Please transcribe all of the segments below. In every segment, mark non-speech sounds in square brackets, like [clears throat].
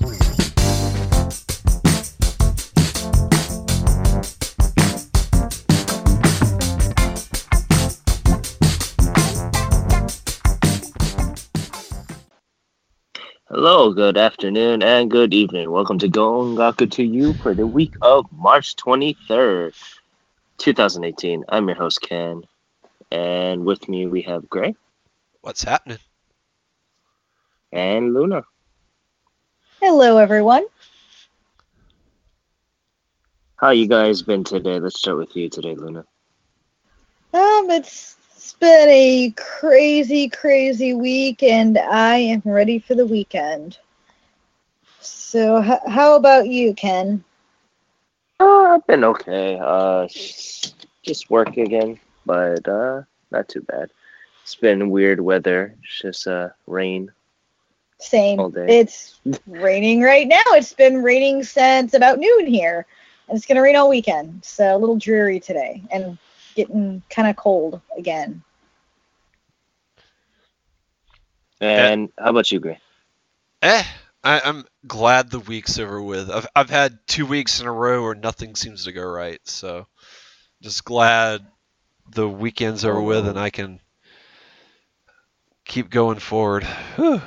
Hello, good afternoon, and good evening. Welcome to Gongaku to you for the week of March 23rd, 2018. I'm your host, Ken, and with me we have Gray What's happening? and Luna. Hello, everyone. How you guys been today? Let's start with you today, Luna. Um, it's, it's been a crazy, crazy week, and I am ready for the weekend. So, h- how about you, Ken? Uh, I've been okay. Uh, just work again, but uh, not too bad. It's been weird weather. It's just uh, rain. Same. All day. It's raining right now. It's been raining since about noon here, and it's gonna rain all weekend. So a little dreary today, and getting kind of cold again. And how about you, Gray? Eh, I, I'm glad the week's over with. I've I've had two weeks in a row where nothing seems to go right, so just glad the weekend's over with and I can keep going forward. Whew.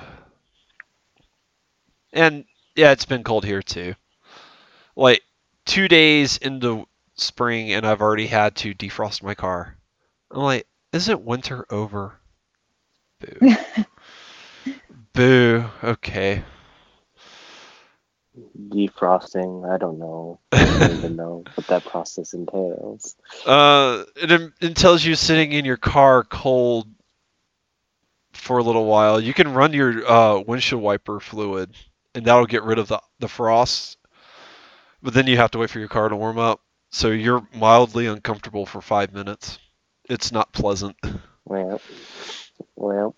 And yeah, it's been cold here too. Like two days into spring and I've already had to defrost my car. I'm like, isn't winter over? Boo. [laughs] Boo. Okay. Defrosting. I don't know. [laughs] I don't even know what that process entails. Uh, it, tells you sitting in your car cold for a little while. You can run your uh, windshield wiper fluid, and that'll get rid of the the frost. But then you have to wait for your car to warm up, so you're mildly uncomfortable for five minutes. It's not pleasant. [laughs] Well, well,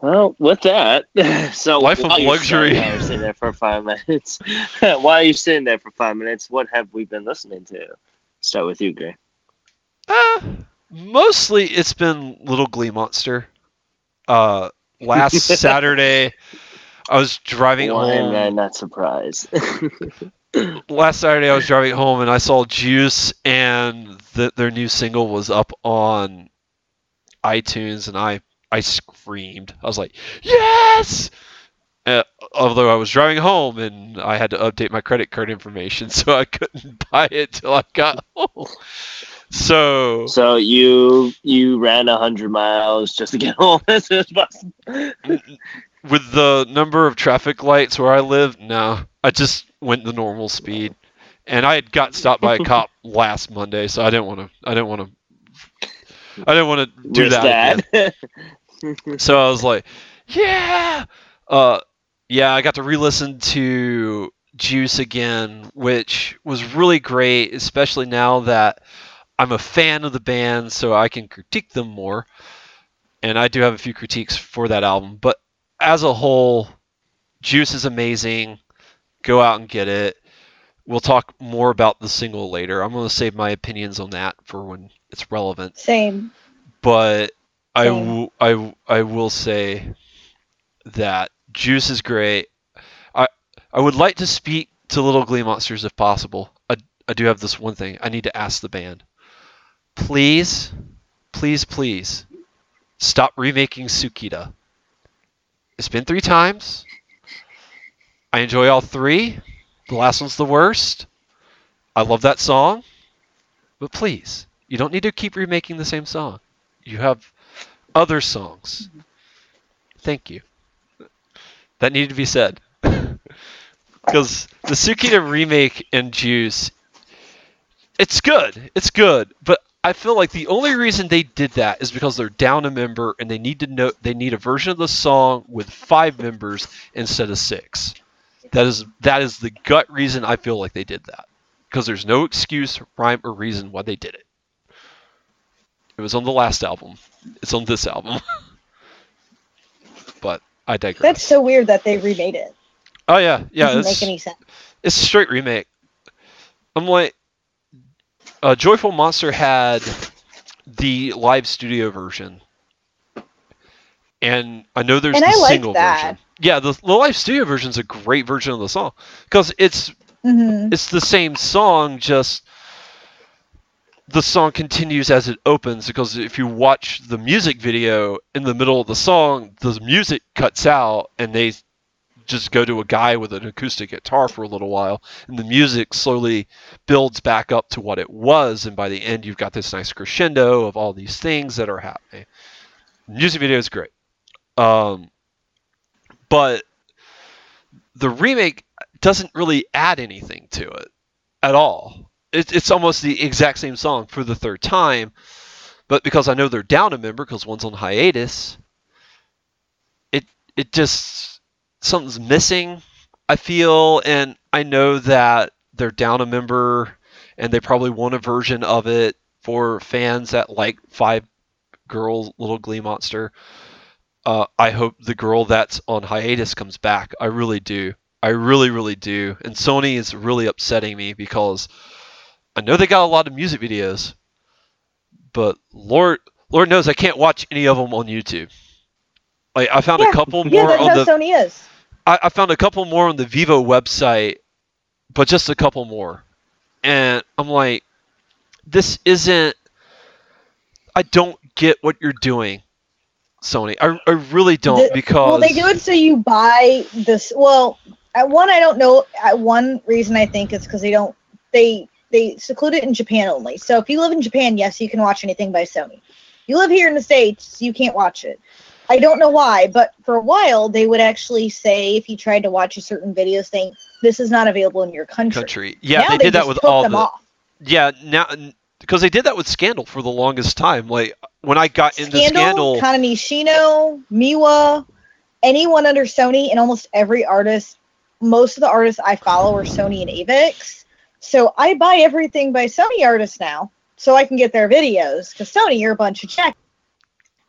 well. With that, [laughs] so Life of while you're luxury. sitting there- sitting there for five [laughs] minutes. while you're sitting there for five minutes, what have we been listening to? Start with you, Gray. Uh, mostly it's been Little Glee Monster. Uh, last Saturday, I was driving Why home. am I not surprised? [laughs] last Saturday I was driving home and I saw Juice and th their new single was up on iTunes and I I screamed. I was like, "Yes!" Uh, although I was driving home and I had to update my credit card information, [laughs] so I couldn't buy it till I got [laughs] home. So so you you ran a hundred miles just to get home as soon as possible. With the number of traffic lights where I live, no, I just went the normal speed. And I had got stopped by a [laughs] cop last Monday, so I didn't want to. I didn't want to. I didn't want to do Risk that. again. that. [laughs] So I was like, yeah, uh, yeah. I got to re-listen to Juice again, which was really great, especially now that I'm a fan of the band, so I can critique them more. And I do have a few critiques for that album, but as a whole, Juice is amazing. Go out and get it. We'll talk more about the single later. I'm going to save my opinions on that for when it's relevant Same. but I, Same. w- I, w- I will say that Juice is great. I I would like to speak to Little Glee Monsters if possible. I, I do have this one thing. I need to ask the band. Please, please, please, stop remaking Sukita. It's been three times. I enjoy all three. The last one's the worst. I love that song. But please, you don't need to keep remaking the same song. You have other songs. Thank you. That needed to be said. [laughs] Because the Sukita remake and Juice, it's good. It's good. But I feel like the only reason they did that is because they're down a member and they need to know they need a version of the song with five members instead of six. That is that is the gut reason I feel like they did that. Because there's no excuse, rhyme, or reason why they did it. It was on the last album. It's on this album. [laughs] but I digress. That's so weird that they remade it. oh yeah, yeah. Doesn't make any sense. it's a straight remake. I'm like, uh, Joyful Monster had the live studio version, and I know there's And the I like single that. version. yeah, the, the live studio version is a great version of the song because it's hmm it's the same song, just the song continues as it opens. Because if you watch the music video in the middle of the song, the music cuts out and they just go to a guy with an acoustic guitar for a little while, and the music slowly builds back up to what it was, and by the end, you've got this nice crescendo of all these things that are happening. music video is great, um, but the remake doesn't really add anything to it at all. It's it's almost the exact same song for the third time, but because I know they're down a member because one's on hiatus, it it just something's missing. I feel, and I know that they're down a member, and they probably want a version of it for fans that like Five Girls Little Glee Monster. Uh, I hope the girl that's on hiatus comes back. I really do. I really, really do. And Sony is really upsetting me because I know they got a lot of music videos, but Lord, Lord knows I can't watch any of them on YouTube. Like I found Yeah, a couple Yeah, more that's on how the Sony is. I, I found a couple more on the Vevo website, but just a couple more, and I'm like, this isn't. I don't get what you're doing, Sony. I, I really don't The- because Well, they do it so you buy this. Well, at one, I don't know. At one reason I think is because they don't. They they seclude it in Japan only. So if you live in Japan, yes, you can watch anything by Sony. You live here in the states, you can't watch it. I don't know why, but for a while they would actually say if you tried to watch a certain video, saying this is not available in your country. country. Yeah, now they did that with all them the. off. Yeah, now because they did that with Scandal for the longest time. Like when I got into Scandal, Scandal, Kana Nishino, Miwa, anyone under Sony, and almost every artist. Most of the artists I follow are Sony and Avex, so I buy everything by Sony artists now, so I can get their videos. Because Sony, you're a bunch of check.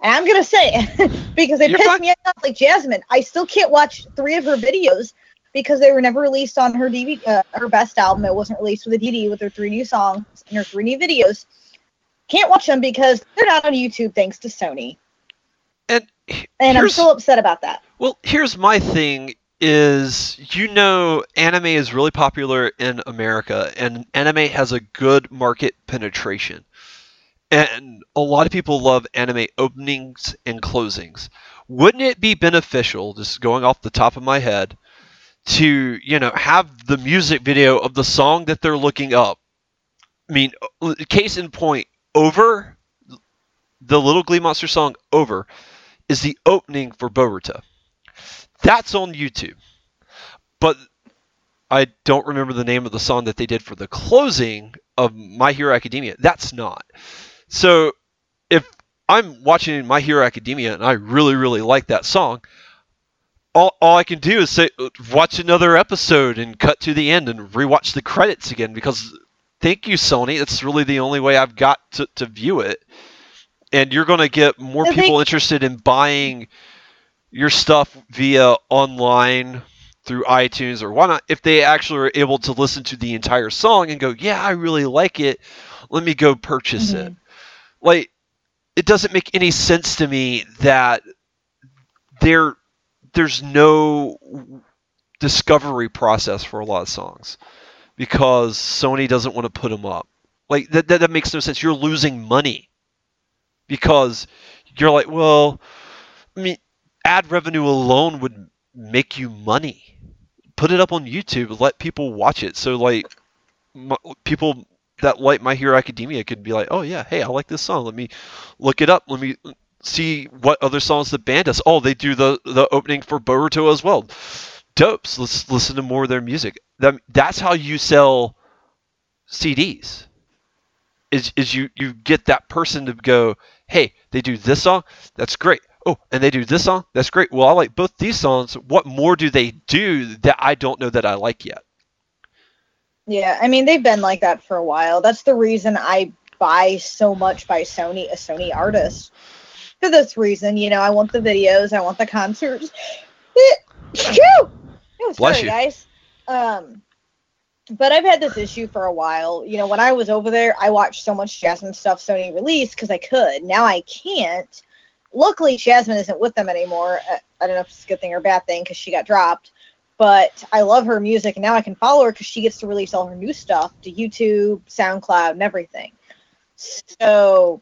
And I'm gonna say it [laughs] because they You're pissed fine. me off. Like Jasmine, I still can't watch three of her videos because they were never released on her DVD, uh, her best album. It wasn't released with a DVD with her three new songs and her three new videos. Can't watch them because they're not on YouTube thanks to Sony. and And I'm still upset about that. Well, here's my thing is you know anime is really popular in America and anime has a good market penetration. And a lot of people love anime openings and closings. Wouldn't it be beneficial, just going off the top of my head, to, you know, have the music video of the song that they're looking up? I mean, case in point, Over, the Little Glee Monster song Over, is the opening for Boruto. That's on YouTube. But I don't remember the name of the song that they did for the closing of My Hero Academia. That's not. So if I'm watching My Hero Academia and I really, really like that song, all, all I can do is say, watch another episode and cut to the end and rewatch the credits again because thank you, Sony. It's really the only way I've got to, to view it. And you're going to get more I people think- interested in buying your stuff via online through iTunes or why not if they actually are able to listen to the entire song and go, yeah, I really like it. Let me go purchase mm-hmm. it. Like, it doesn't make any sense to me that there there's no discovery process for a lot of songs because Sony doesn't want to put them up. Like that, that that makes no sense. You're losing money because you're like, well, I mean, ad revenue alone would make you money. Put it up on YouTube, let people watch it. So like, m- people that like My Hero Academia could be like, oh yeah, hey, I like this song. Let me look it up. Let me see what other songs the band does. Oh, they do the the opening for Boruto as well. Dopes. Let's listen to more of their music. That that's how you sell CDs. Is is you you get that person to go, hey, they do this song, that's great. Oh, and they do this song, that's great. Well, I like both these songs. What more do they do that I don't know that I like yet? Yeah, I mean they've been like that for a while. That's the reason I buy so much by Sony, a Sony artist. For this reason, you know, I want the videos, I want the concerts. Bless sorry, you. guys. Um, but I've had this issue for a while. You know, when I was over there, I watched so much Jasmine stuff Sony released because I could. Now I can't luckily Jasmine isn't with them anymore. Uh, I don't know if it's a good thing or a bad thing because she got dropped. But I love her music, and now I can follow her because she gets to release all her new stuff to YouTube, SoundCloud, and everything. So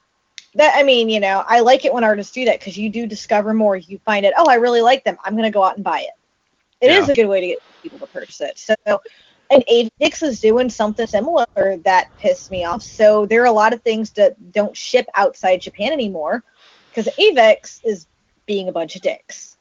that I mean, you know, I like it when artists do that because you do discover more. You find it, oh, I really like them. I'm gonna go out and buy it. It is Yeah. a good way to get people to purchase it. So, and Avex is doing something similar that pissed me off. So there are a lot of things that don't ship outside Japan anymore because Avex is being a bunch of dicks.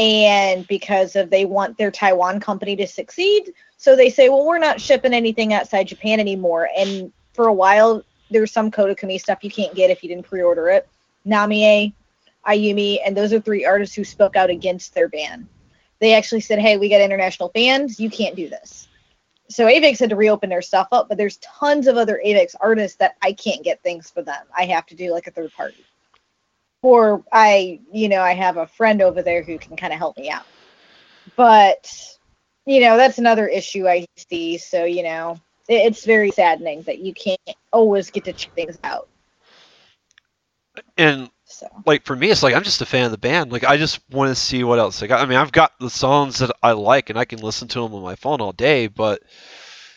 And because of they want their Taiwan company to succeed, so they say, well, we're not shipping anything outside Japan anymore. And for a while, there's some Koda Kumi stuff you can't get if you didn't pre-order it. Namie, Ayumi, and those are three artists who spoke out against their ban. They actually said, "Hey, we got international bans. You can't do this." So Avex had to reopen their stuff up, but there's tons of other Avex artists that I can't get things for them. I have to do like a third party. Or I, you know, I have a friend over there who can kind of help me out. But, you know, that's another issue I see. So, you know, it, it's very saddening that you can't always get to check things out. And So, like for me, it's like I'm just a fan of the band. Like I just want to see what else they got. I mean, I've got the songs that I like, and I can listen to them on my phone all day. But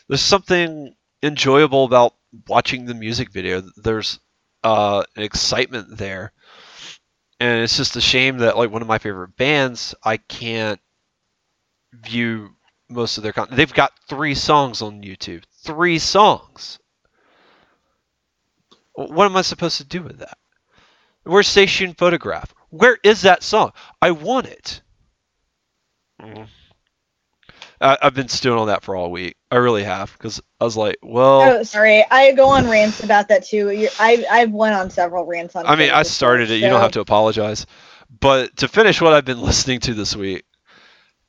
there's something enjoyable about watching the music video. There's uh, an excitement there, and it's just a shame that like one of my favorite bands, I can't view most of their content. They've got three songs on YouTube. Three songs. What am I supposed to do with that? Where's Station Photograph? Where is that song? I want it. Mm. I, I've been stewing on that for all week. I really have because I was like, well, oh, sorry, I go on rants about that too. You're, I I've went on several rants on. I mean, I started it. You don't have to apologize. But to finish what I've been [laughs] listening to this week,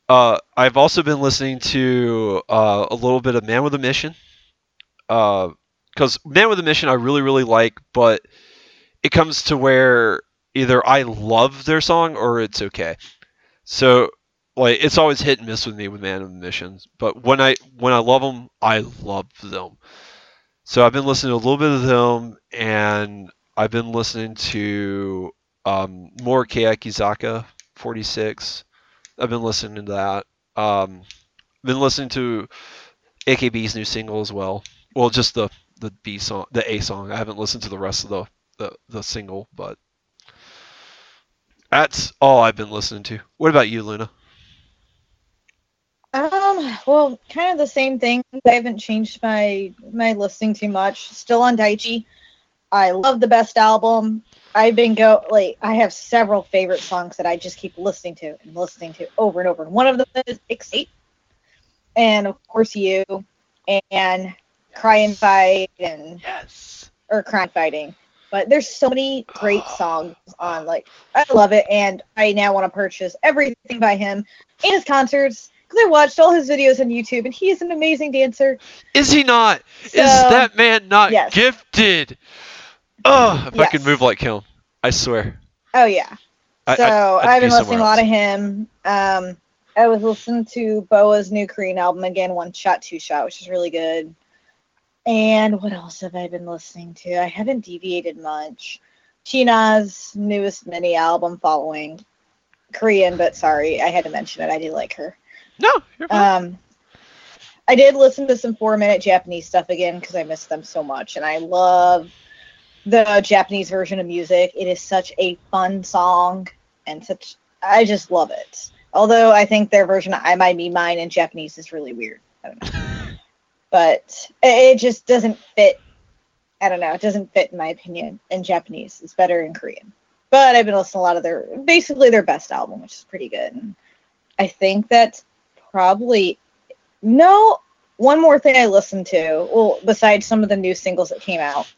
uh, I've also been listening to uh, a little bit of Man with a Mission. Because Man with a Mission, I really, really like, but it comes to where either I love their song or it's okay. So, like, it's always hit and miss with me with Man a Missions. But when I when I love them, I love them. So I've been listening to a little bit of them, and I've been listening to um, more Keyakizaka 46. I've been listening to that. Um, been listening to AKB's new single as well. Well, just the the B song, the A song. I haven't listened to the rest of the the, the single, but that's all I've been listening to. What about you, Luna? Um, well, kind of the same thing. I haven't changed my my listening too much. Still on Daichi. I love the best album. I've been go like I have several favorite songs that I just keep listening to and listening to over and over. And one of them is Escape. And of course you and Cry and Fight and Yes. or crime fighting. But there's so many great songs on like I love it and I now want to purchase everything by him and his concerts I watched all his videos on YouTube and he is an amazing dancer. Is he not? Is that man not yes. gifted? Oh, if I could move like him, I swear. Oh yeah. I- So I, have been listening a lot of him. Um I was listening to Boa's new Korean album again, One Shot, Two Shot, which is really good. And what else have I been listening to? I haven't deviated much. China's newest mini album following Korean, but sorry, I had to mention it. I do like her. No, you're fine. Um, I did listen to some four minute Japanese stuff again because I miss them so much, and I love the Japanese version of music. It is such a fun song, and such I just love it. Although I think their version of "I Might Be Mine" in Japanese is really weird. I don't know, [laughs] but it it just doesn't fit. I don't know. It doesn't fit in my opinion in Japanese. It's better in Korean. But I've been listening to a lot of their basically their best album, which is pretty good. And I think that's probably no one more thing I listened to, well, besides some of the new singles that came out,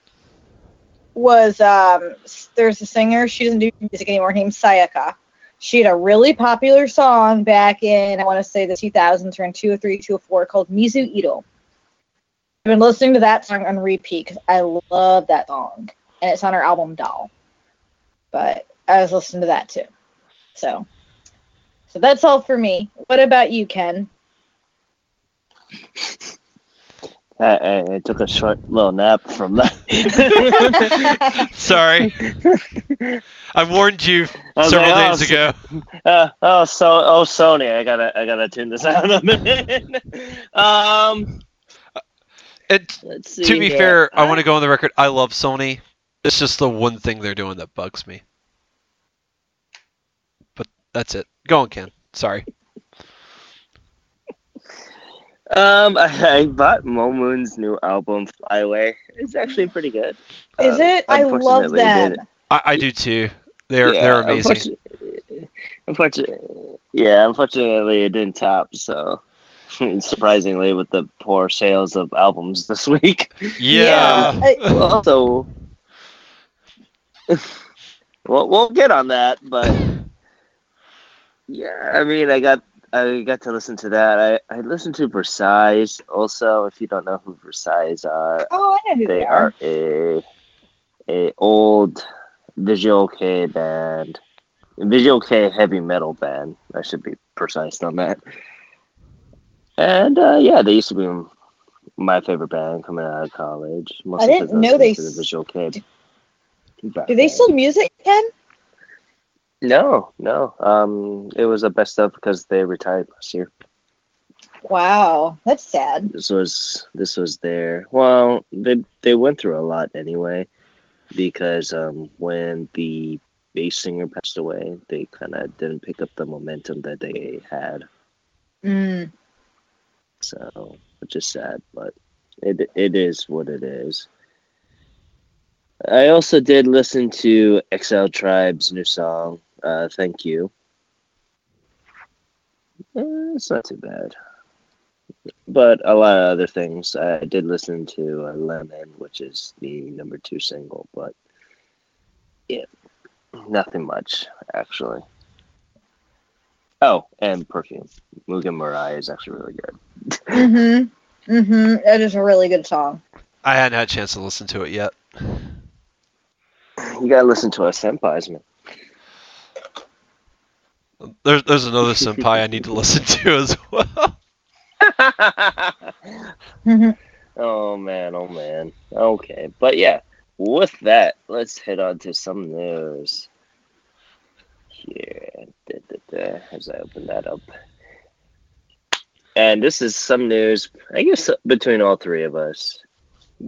was um there's a singer, she doesn't do music anymore, named Sayaka. She had a really popular song back in I want to say the 2000s, around 203, 204, called Mizu Ito. I've been listening to that song on repeat because I love that song, and it's on her album Doll. But I was listening to that too, so so that's all for me. What about you, Ken? I, I, I took a short little nap from that. [laughs] Sorry, I warned you I several like, days oh, ago. Uh, oh, so oh Sony, I gotta I gotta tune this out a minute. [laughs] um, And let's see. to be here. fair, I want to go on the record. I love Sony. It's just the one thing they're doing that bugs me. But that's it. Go on, Ken. Sorry. Um, I, [laughs] I bought Mo Moon's new album, Fly Away. It's actually pretty good. Is Um, it? I love unfortunately, them. it- I, I do too. They're yeah, they're amazing. Unfortunately, unfortunately, yeah, unfortunately, it didn't top. So, [laughs] surprisingly, with the poor sales of albums this [laughs] week. Yeah. I- also, we'll we'll get on that, but yeah, I mean, I got I got to listen to that. I I listened to Versailles also. If you don't know who Versailles are, oh, I know who they they are are. a a old visual K band, visual K heavy metal band. I should be precise on that. And uh, yeah, they used to be my favorite band coming out of college. I Mostly didn't know they the visual K. back Do they still music, Ken? No, no. Um, it was a best of because they retired last year. Wow, that's sad. This was this was their well, they they went through a lot anyway, because um when the bass singer passed away, they kind of didn't pick up the momentum that they had. Mm. So, which is sad, but it it is what it is. I also did listen to Exile Tribe's new song, uh, "Thank You." Eh, it's not too bad, but a lot of other things. I did listen to uh, "Lemon," which is the number two single, but yeah, nothing much actually. Oh, and "Perfume." Mugen Mirai is actually really good. Mm-hmm. Mm-hmm. That is a really good song. I hadn't had a chance to listen to it yet. You gotta listen to our senpais, man. There's there's another [laughs] senpai I need to listen to as well. [laughs] [laughs] Oh man, oh man. Okay, but yeah, with that, let's head on to some news. Here, da, da, da, as I open that up. And this is some news, I guess, between all three of us.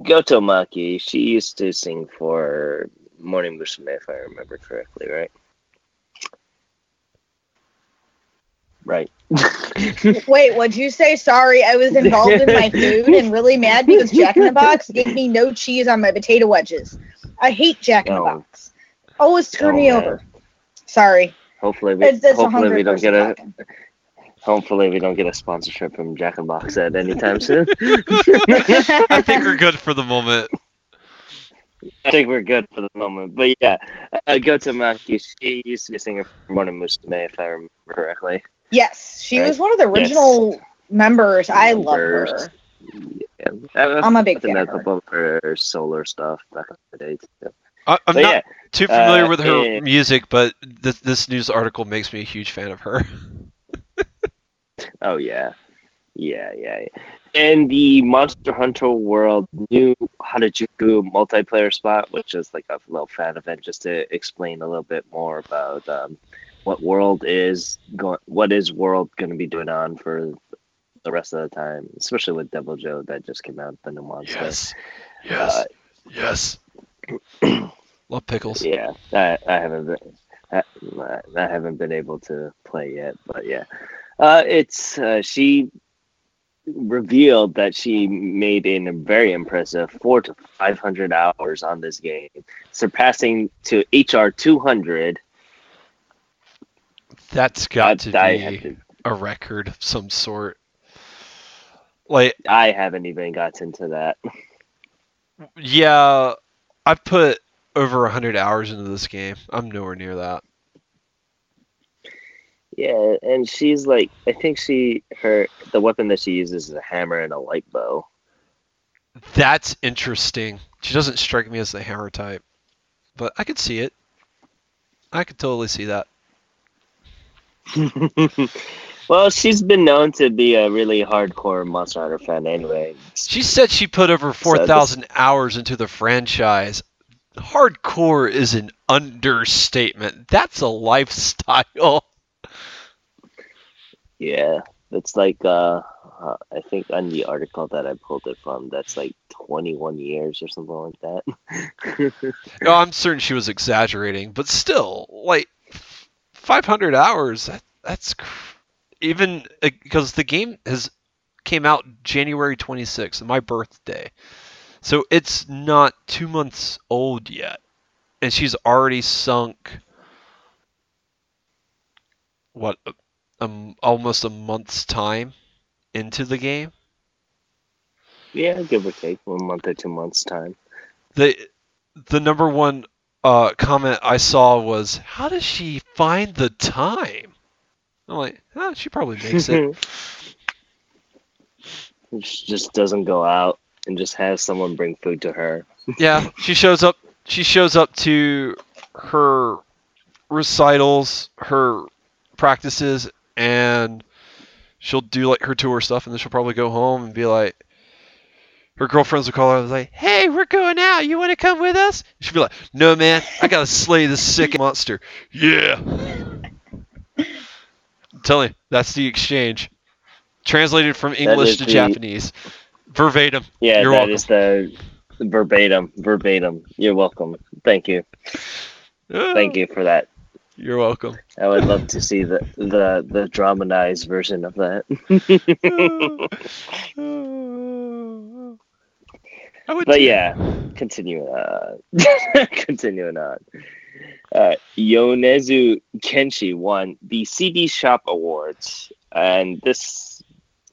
Goto Maki, she used to sing for Morning Musume, if I remember correctly, right? Right. [laughs] Wait, what'd you say? Sorry, I was involved in my food and really mad because Jack in the Box [laughs] gave me no cheese on my potato wedges. I hate Jack in the Oh. Box. Always turn Oh, me man. over. Sorry. Hopefully, we, It's, it's hopefully we don't get a talking. hopefully we don't get a sponsorship from Jack and Box at any time soon. [laughs] I think we're good for the moment. I think we're good for the moment. But yeah, uh, Goto Maki, she used to be a singer for Morning Musume, if I remember correctly. Yes, she Right. was one of the original members. I love her. Yeah. I- I'm a big fan a of her. couple of her solar stuff back in the day. Too. I, I'm But not yeah, too familiar uh, with her eh. music, but this this news article makes me a huge fan of her. [laughs] Oh yeah, yeah, yeah. yeah. And the Monster Hunter World new Harajuku multiplayer spot, which is like a little fan event, just to explain a little bit more about um, what World is going, what is World going to be doing on for the rest of the time, especially with Deviljho that just came out, the new monster. yes, Uh, yes. [clears throat] Love pickles. Yeah, I, I haven't been, I, I haven't been able to play yet, but yeah, uh, it's uh, she revealed that she made in a very impressive four to five hundred hours on this game, surpassing to HR two hundred. That's got to I, be to, a record of some sort. Like, I haven't even gotten to that. yeah, I put over 100 hours into this game. I'm nowhere near that. Yeah, and she's like, I think she her the weapon that she uses is a hammer and a light bow. That's interesting. She doesn't strike me as the hammer type, but I could see it. I could totally see that. [laughs] Well, she's been known to be a really hardcore Monster Hunter fan anyway. She said she put over So this- hours into the franchise. Hardcore is an understatement. That's a lifestyle. [laughs] Yeah, it's like uh, uh, I think on the article that I pulled it from, that's like 21 years or something like that. [laughs] No, I'm certain she was exaggerating, but still, like 500 hours. That, that's cr- even because the game has came out January 26th, my birthday, so it's not two months old yet, and she's already sunk what um almost a month's time into the game. yeah, give or take one month or two months time. the the number one uh, comment I saw was, "How does she find the time?" I'm like, oh, she probably makes it. [laughs] She just doesn't go out and just has someone bring food to her. [laughs] yeah, she shows up. She shows up to her recitals, her practices, and she'll do like her tour stuff, and then she'll probably go home and be like, her girlfriends would call her and like, "Hey, we're going out. You want to come with us?" She'd be like, "No, man. I gotta slay this sick [laughs] monster." Yeah. I'm telling you, that's the exchange. Translated from English to the- Japanese, verbatim. Yeah, You're that welcome. is the verbatim, verbatim. You're welcome. Thank you, ah. thank you for that. You're welcome. I would love to see the the the dramatized version of that. [laughs] Ah. Ah. I would But yeah, continuing [laughs] on. continuing on. Uh, Yonezu Kenshi won the CD Shop Awards, and this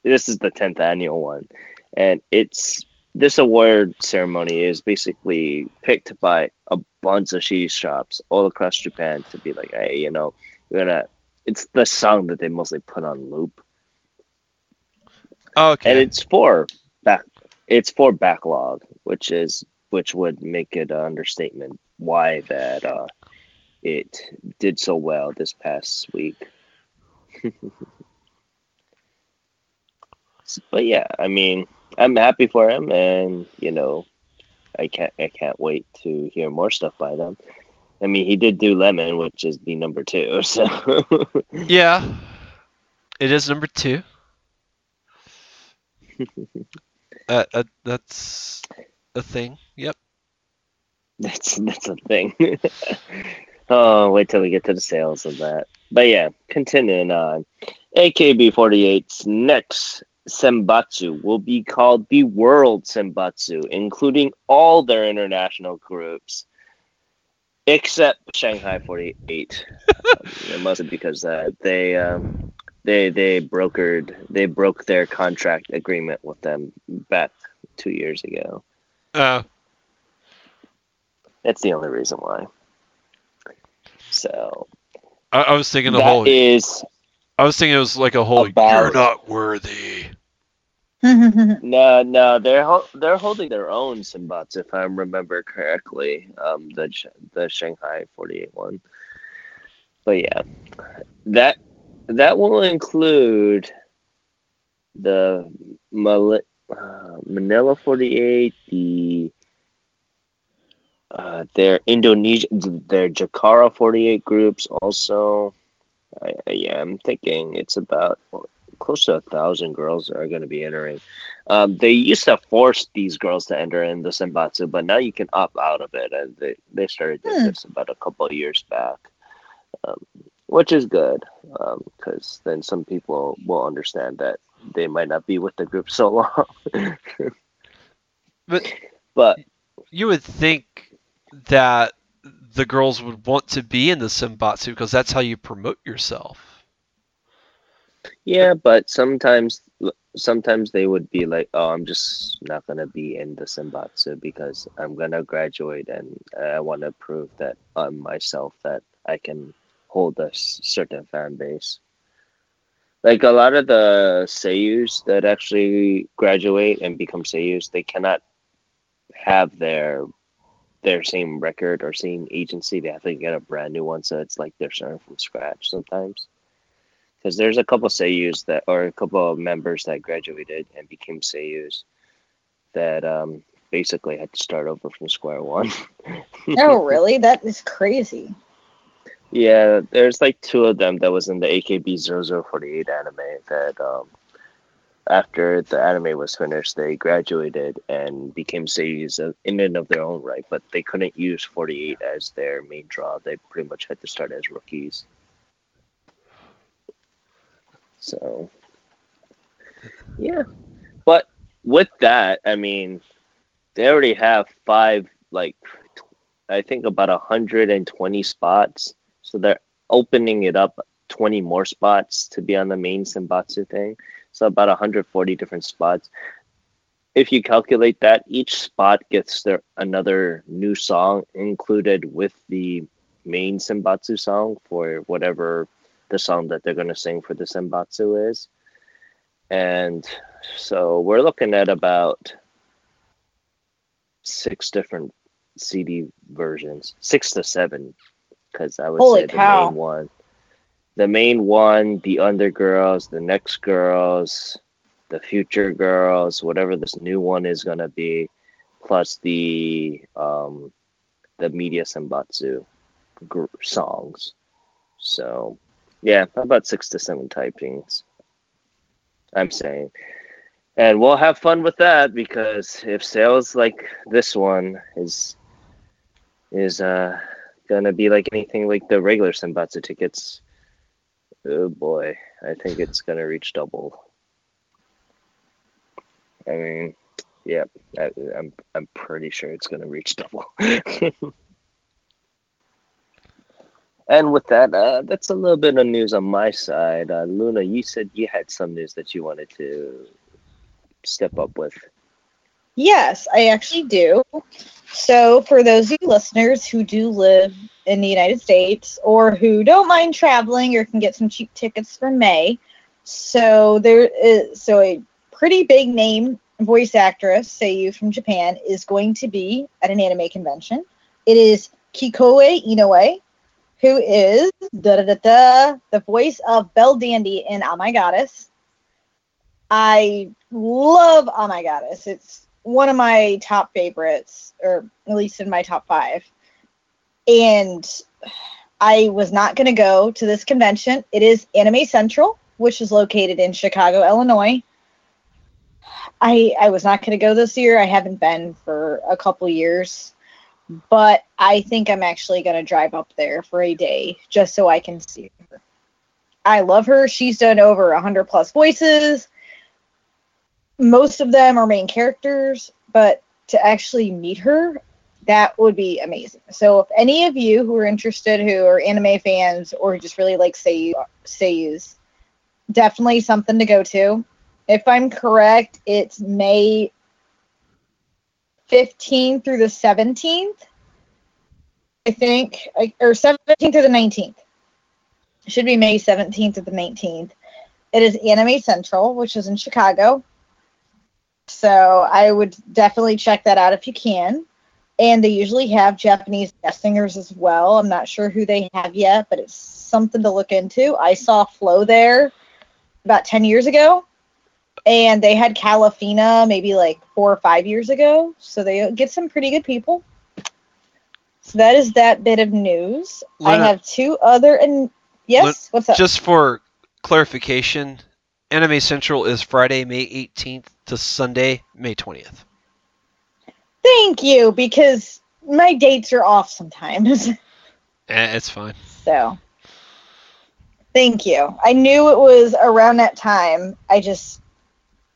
this is the tenth annual one, and it's this award ceremony is basically picked by a bunch of CD shops all across Japan to be like, hey, you know, we're gonna. It's the song that they mostly put on loop, Okay. and it's for it's for backlog which is which would make it an understatement why that uh it did so well this past week [laughs] but yeah i mean i'm happy for him and you know i can't i can't wait to hear more stuff by them i mean he did do lemon which is the number two [laughs] so yeah. It is number two. [laughs] uh, uh, that's a thing. Yep. That's that's a thing. [laughs] oh, wait till we get to the sales of that. But yeah, continuing on. AKB48's next Senbatsu will be called the World Senbatsu, including all their international groups, except Shanghai 48. um, [laughs] it must be because uh, they um, they they brokered they broke their contract agreement with them back two years ago. Uh, That's the only reason why. So I, I was thinking the that whole. is I was thinking it was like a whole. About- You're not worthy. [laughs] no, no. They're ho- they're holding their own Simbots, if I remember correctly. Um, the the Shanghai forty eight one. But yeah, that that will include the Mal- uh, Manila forty eight, the uh, their Indonesia, their Jakarta forty eight groups also. I, I, yeah, I'm thinking it's about close to a thousand girls are going to be entering. Um, they used to force these girls to enter in the Senbatsu, but now you can opt out of it, and they they started doing Hmm. this about a couple of years back, um, which is good um, because then some people will understand that they might not be with the group so long. [laughs] But but you would think that the girls would want to be in the Senbatsu because that's how you promote yourself. Yeah, but sometimes sometimes they would be like, "Oh, I'm just not gonna be in the Senbatsu because I'm gonna graduate and I want to prove that I'm myself that I can hold a certain fan base." Like a lot of the seiyus that actually graduate and become seiyus, they cannot have their their same record or same agency. They have to get a brand new one, so it's like they're starting from scratch sometimes. because there's a couple seiyus that, or a couple of members that graduated and became seiyus that um, basically had to start over from square one. [laughs] oh, really? That is crazy. Yeah, there's like two of them that was in the AKB 0048 anime that um, after the anime was finished, they graduated and became seiyus in and of their own right, but they couldn't use 48 as their main draw. They pretty much had to start as rookies. So, yeah. But with that, I mean, they already have five, like, I think about 120 spots. So they're opening it up 20 more spots to be on the main Senbatsu thing. So about 140 different spots. If you calculate that, each spot gets their another new song included with the main Senbatsu song for whatever the song that they're going to sing for the Senbatsu is. And so we're looking at about six different CD versions, six to seven, because I would Holy say cow. the main one the main one, the Undergirls, the Next Girls, the Future Girls, whatever this new one is gonna be, plus the um, the Media Senbatsu gr- songs. So, yeah, about six to seven typings. I'm saying, and we'll have fun with that because if sales like this one is is uh gonna be like anything like the regular Senbatsu tickets Oh boy, I think it's gonna reach double. I mean, yeah, I, I'm I'm pretty sure it's gonna reach double. [laughs] and with that, uh, that's a little bit of news on my side. Uh, Luna, you said you had some news that you wanted to step up with. Yes, I actually do. So, for those of you listeners who do live in the United States or who don't mind traveling or can get some cheap tickets for May, so there is so a pretty big name voice actress, Seiyu from Japan, is going to be at an anime convention. It is Kikuko Inoue, who is the voice of Belldandy in Oh My Goddess. I love Oh My Goddess. It's one of my top favorites, or at least in my top five. And I was not going to go to this convention. It is Anime Central, which is located in Chicago, Illinois. I I was not going to go this year. I haven't been for a couple years, but I think I'm actually going to drive up there for a day just so I can see her. I love her. She's done over 100 plus voices most of them are main characters, but to actually meet her, that would be amazing. So if any of you who are interested, who are anime fans or just really like Seiyu, Seiyus, definitely something to go to. If I'm correct, it's May 15th through the 17th. I think, or 17th through the 19th. It should be May 17th to the 19th. It is Anime Central, which is in Chicago. So I would definitely check that out if you can. And they usually have Japanese guest singers as well. I'm not sure who they have yet, but it's something to look into. I saw FLOW there about 10 years ago, and they had Kalafina maybe like four or five years ago. So they get some pretty good people. So that is that bit of news. I have two other and yes, what's up? Just for clarification, Anime Central is Friday, May 18th to Sunday, May 20th. Thank you, because my dates are off sometimes. [laughs] Eh, it's fine. So, thank you. I knew it was around that time. I just,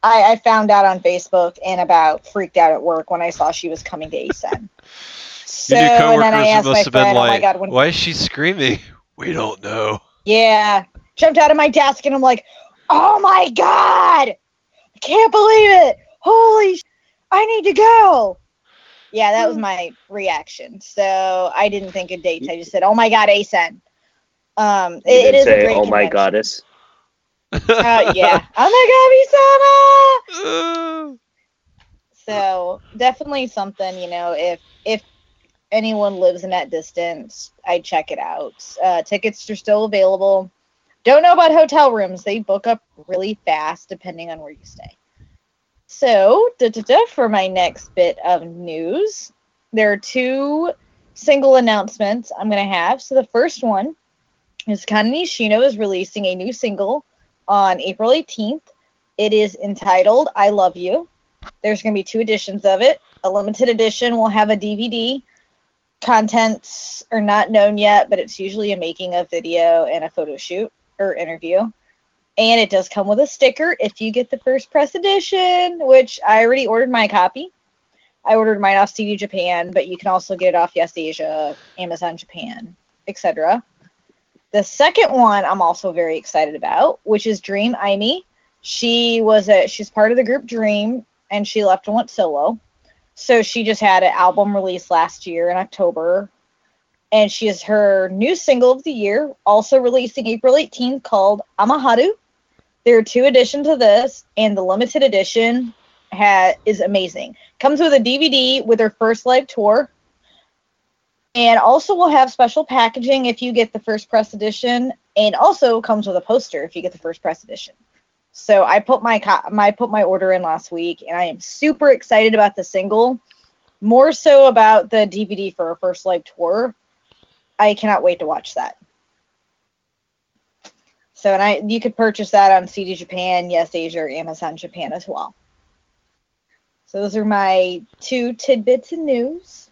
I, I found out on Facebook and about freaked out at work when I saw she was coming to ACen. [laughs] so, Your new and then I coworkers asked my must have been friend, oh God, when, why is she screaming? [laughs] We don't know. yeah, jumped out of my desk and I'm like, oh my God, I can't believe it. Holy, sh- I need to go. Yeah, that was my reaction. So I didn't think of dates. I just said, "Oh my God, ACen." Um, You it, it didn't a great "Oh my convention. goddess." Uh, yeah. Oh my god! [laughs] So definitely something, you know, if if anyone lives in that distance, I'd check it out. Uh, tickets are still available. Don't know about hotel rooms. They book up really fast depending on where you stay. So, for my next bit of news, there are two single announcements I'm going to have. So, the first one is Nishino is releasing a new single on April 18th. It is entitled I Love You. There's going to be two editions of it. A limited edition will have a DVD. Contents are not known yet, but it's usually a making of video and a photo shoot or interview. And it does come with a sticker if you get the first press edition, which I already ordered my copy. I ordered mine off CD Japan, but you can also get it off Yes Asia, Amazon Japan, etc. The second one I'm also very excited about, which is Dream Ami. She was a she's part of the group Dream and she left and went solo. So she just had an album released last year in October. And she is her new single of the year, also releasing April 18th, called Amaharu. There are two editions of this, and the limited edition ha- is amazing. Comes with a DVD with her first live tour. And also will have special packaging if you get the first press edition, and also comes with a poster if you get the first press edition. So I put my co- my put my order in last week, and I am super excited about the single. More so about the DVD for a first live tour. I cannot wait to watch that. So and I you could purchase that on CD Japan, Yes Asia, or Amazon Japan as well. So those are my two tidbits of news.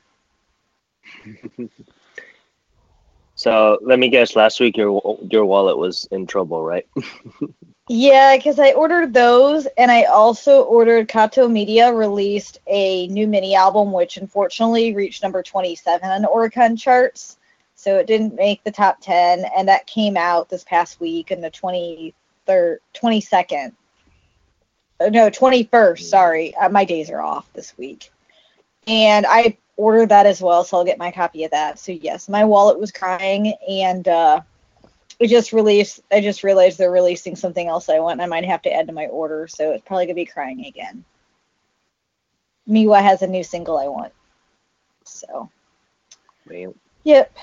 [laughs] So let me guess. Last week your your wallet was in trouble, right? [laughs] Yeah, because I ordered those, and I also ordered Kato Miliyah released a new mini album, which unfortunately reached number 27 on Oricon charts. So it didn't make the top 10, and that came out this past week in the 23rd, 22nd. Uh, No, 21st. Sorry, uh, my days are off this week. And I ordered that as well, so I'll get my copy of that. So yes, my wallet was crying, and uh, we just released i just realized they're releasing something else i want i might have to add to my order so it's probably going to be crying again miwa has a new single i want so Man. yep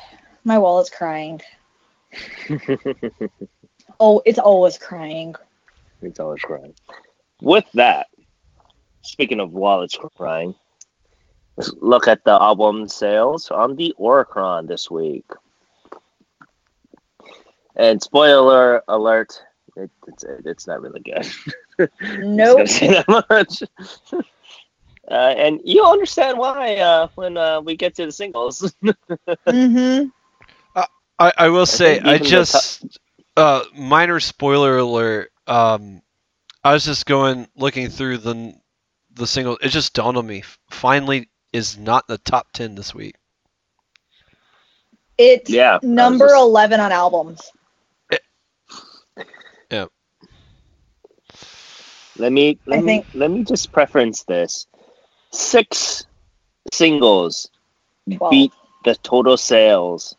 my wallet's crying oh it's always crying it's always crying. With that, speaking of wallets crying, let's look at the album sales on the Oricon this week. And spoiler alert, it, it's it's not really good. [laughs] nope gonna say that much. [laughs] Uh, and you'll understand why uh, when uh, we get to the singles. [laughs] mm-hmm I, I will say think I even the just uh, minor spoiler alert. Um, I was just going looking through the the single. It just dawned on me. Finally, is not in the top ten this week. it's Yeah, number just- 11 on albums Yeah. Let me let I me think- let me just preference this. Six singles 12 beat the total sales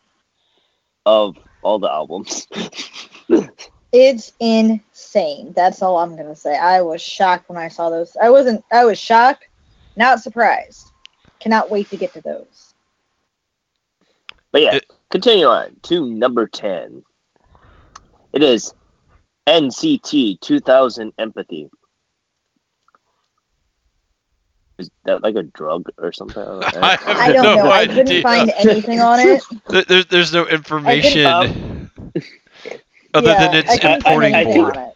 of all the albums. [laughs] it's insane that's all i'm going to say i was shocked when i saw those i wasn't i was shocked not surprised cannot wait to get to those But yeah, It- continue on to number ten. It is NCT 2000 Empathy. Is that like a drug or something? I [laughs] have I don't no know. I couldn't find anything on it. [laughs] There, there- there's no information Um, other yeah, than it's I couldn't find importing I anything more. think-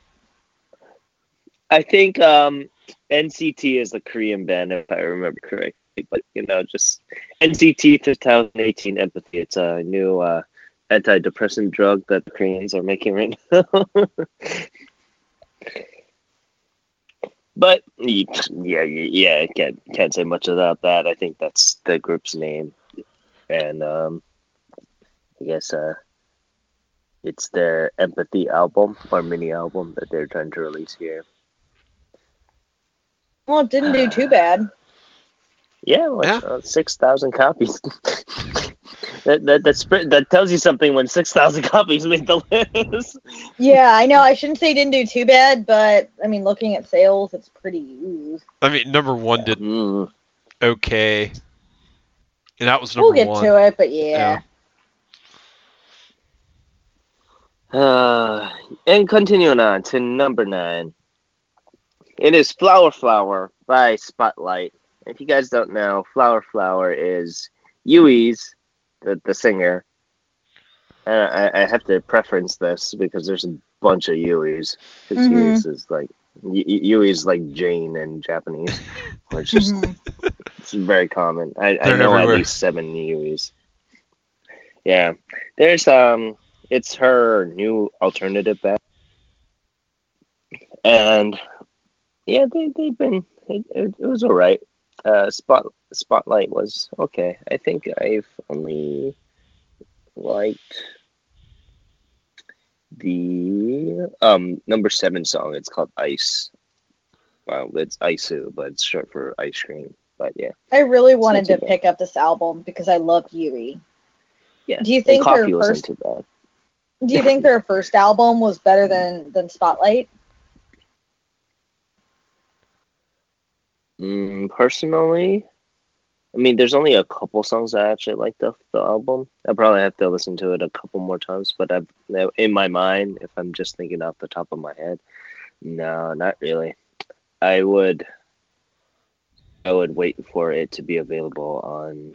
I think um, NCT is the Korean band, if I remember correctly. But you know, just NCT 2018 Empathy. It's a new uh, antidepressant drug that the Koreans are making right now. [laughs] but yeah, yeah, can't can't say much about that. I think that's the group's name, and um, I guess uh, it's their Empathy album or mini album that they're trying to release here. Well, it didn't do too bad. Yeah, well, Yeah. Uh, six thousand copies. [laughs] that that that's, pre- that tells you something when six thousand [laughs] copies made the list. Yeah, I know. I shouldn't say didn't do too bad, but I mean, looking at sales, it's pretty. Ooh. I mean, number one did Mm. okay, and that was number We'll get one. to it, but yeah. Yeah. Uh, and continuing on to number nine. It is Flower Flower by Spotlight. If you guys don't know, Flower Flower is Yui's, the, the singer. And I, I have to preference this because there's a bunch of Yui's. Because Mhm. Yui's is like, Y- Y- Yui's like Jane in Japanese, [laughs] which is Mhm. it's very common. I, I know everywhere. at least seven Yui's. Yeah, there's um, it's her new alternative band, and yeah, they they've been it, it, it was alright. Uh, spot spotlight was okay. I think I've only liked the um number seven song. It's called Ice. Well, it's Isu, but it's short for ice cream. But yeah. I really wanted to bad. pick up this album because I love Yui. Yeah. Do you think their first. Do you think [laughs] their first album was better than than Spotlight? Mm, personally, I mean, there's only a couple songs I actually like the the album. I probably have to listen to it a couple more times, but I've in my mind, if I'm just thinking off the top of my head, no, not really. I would, I would wait for it to be available on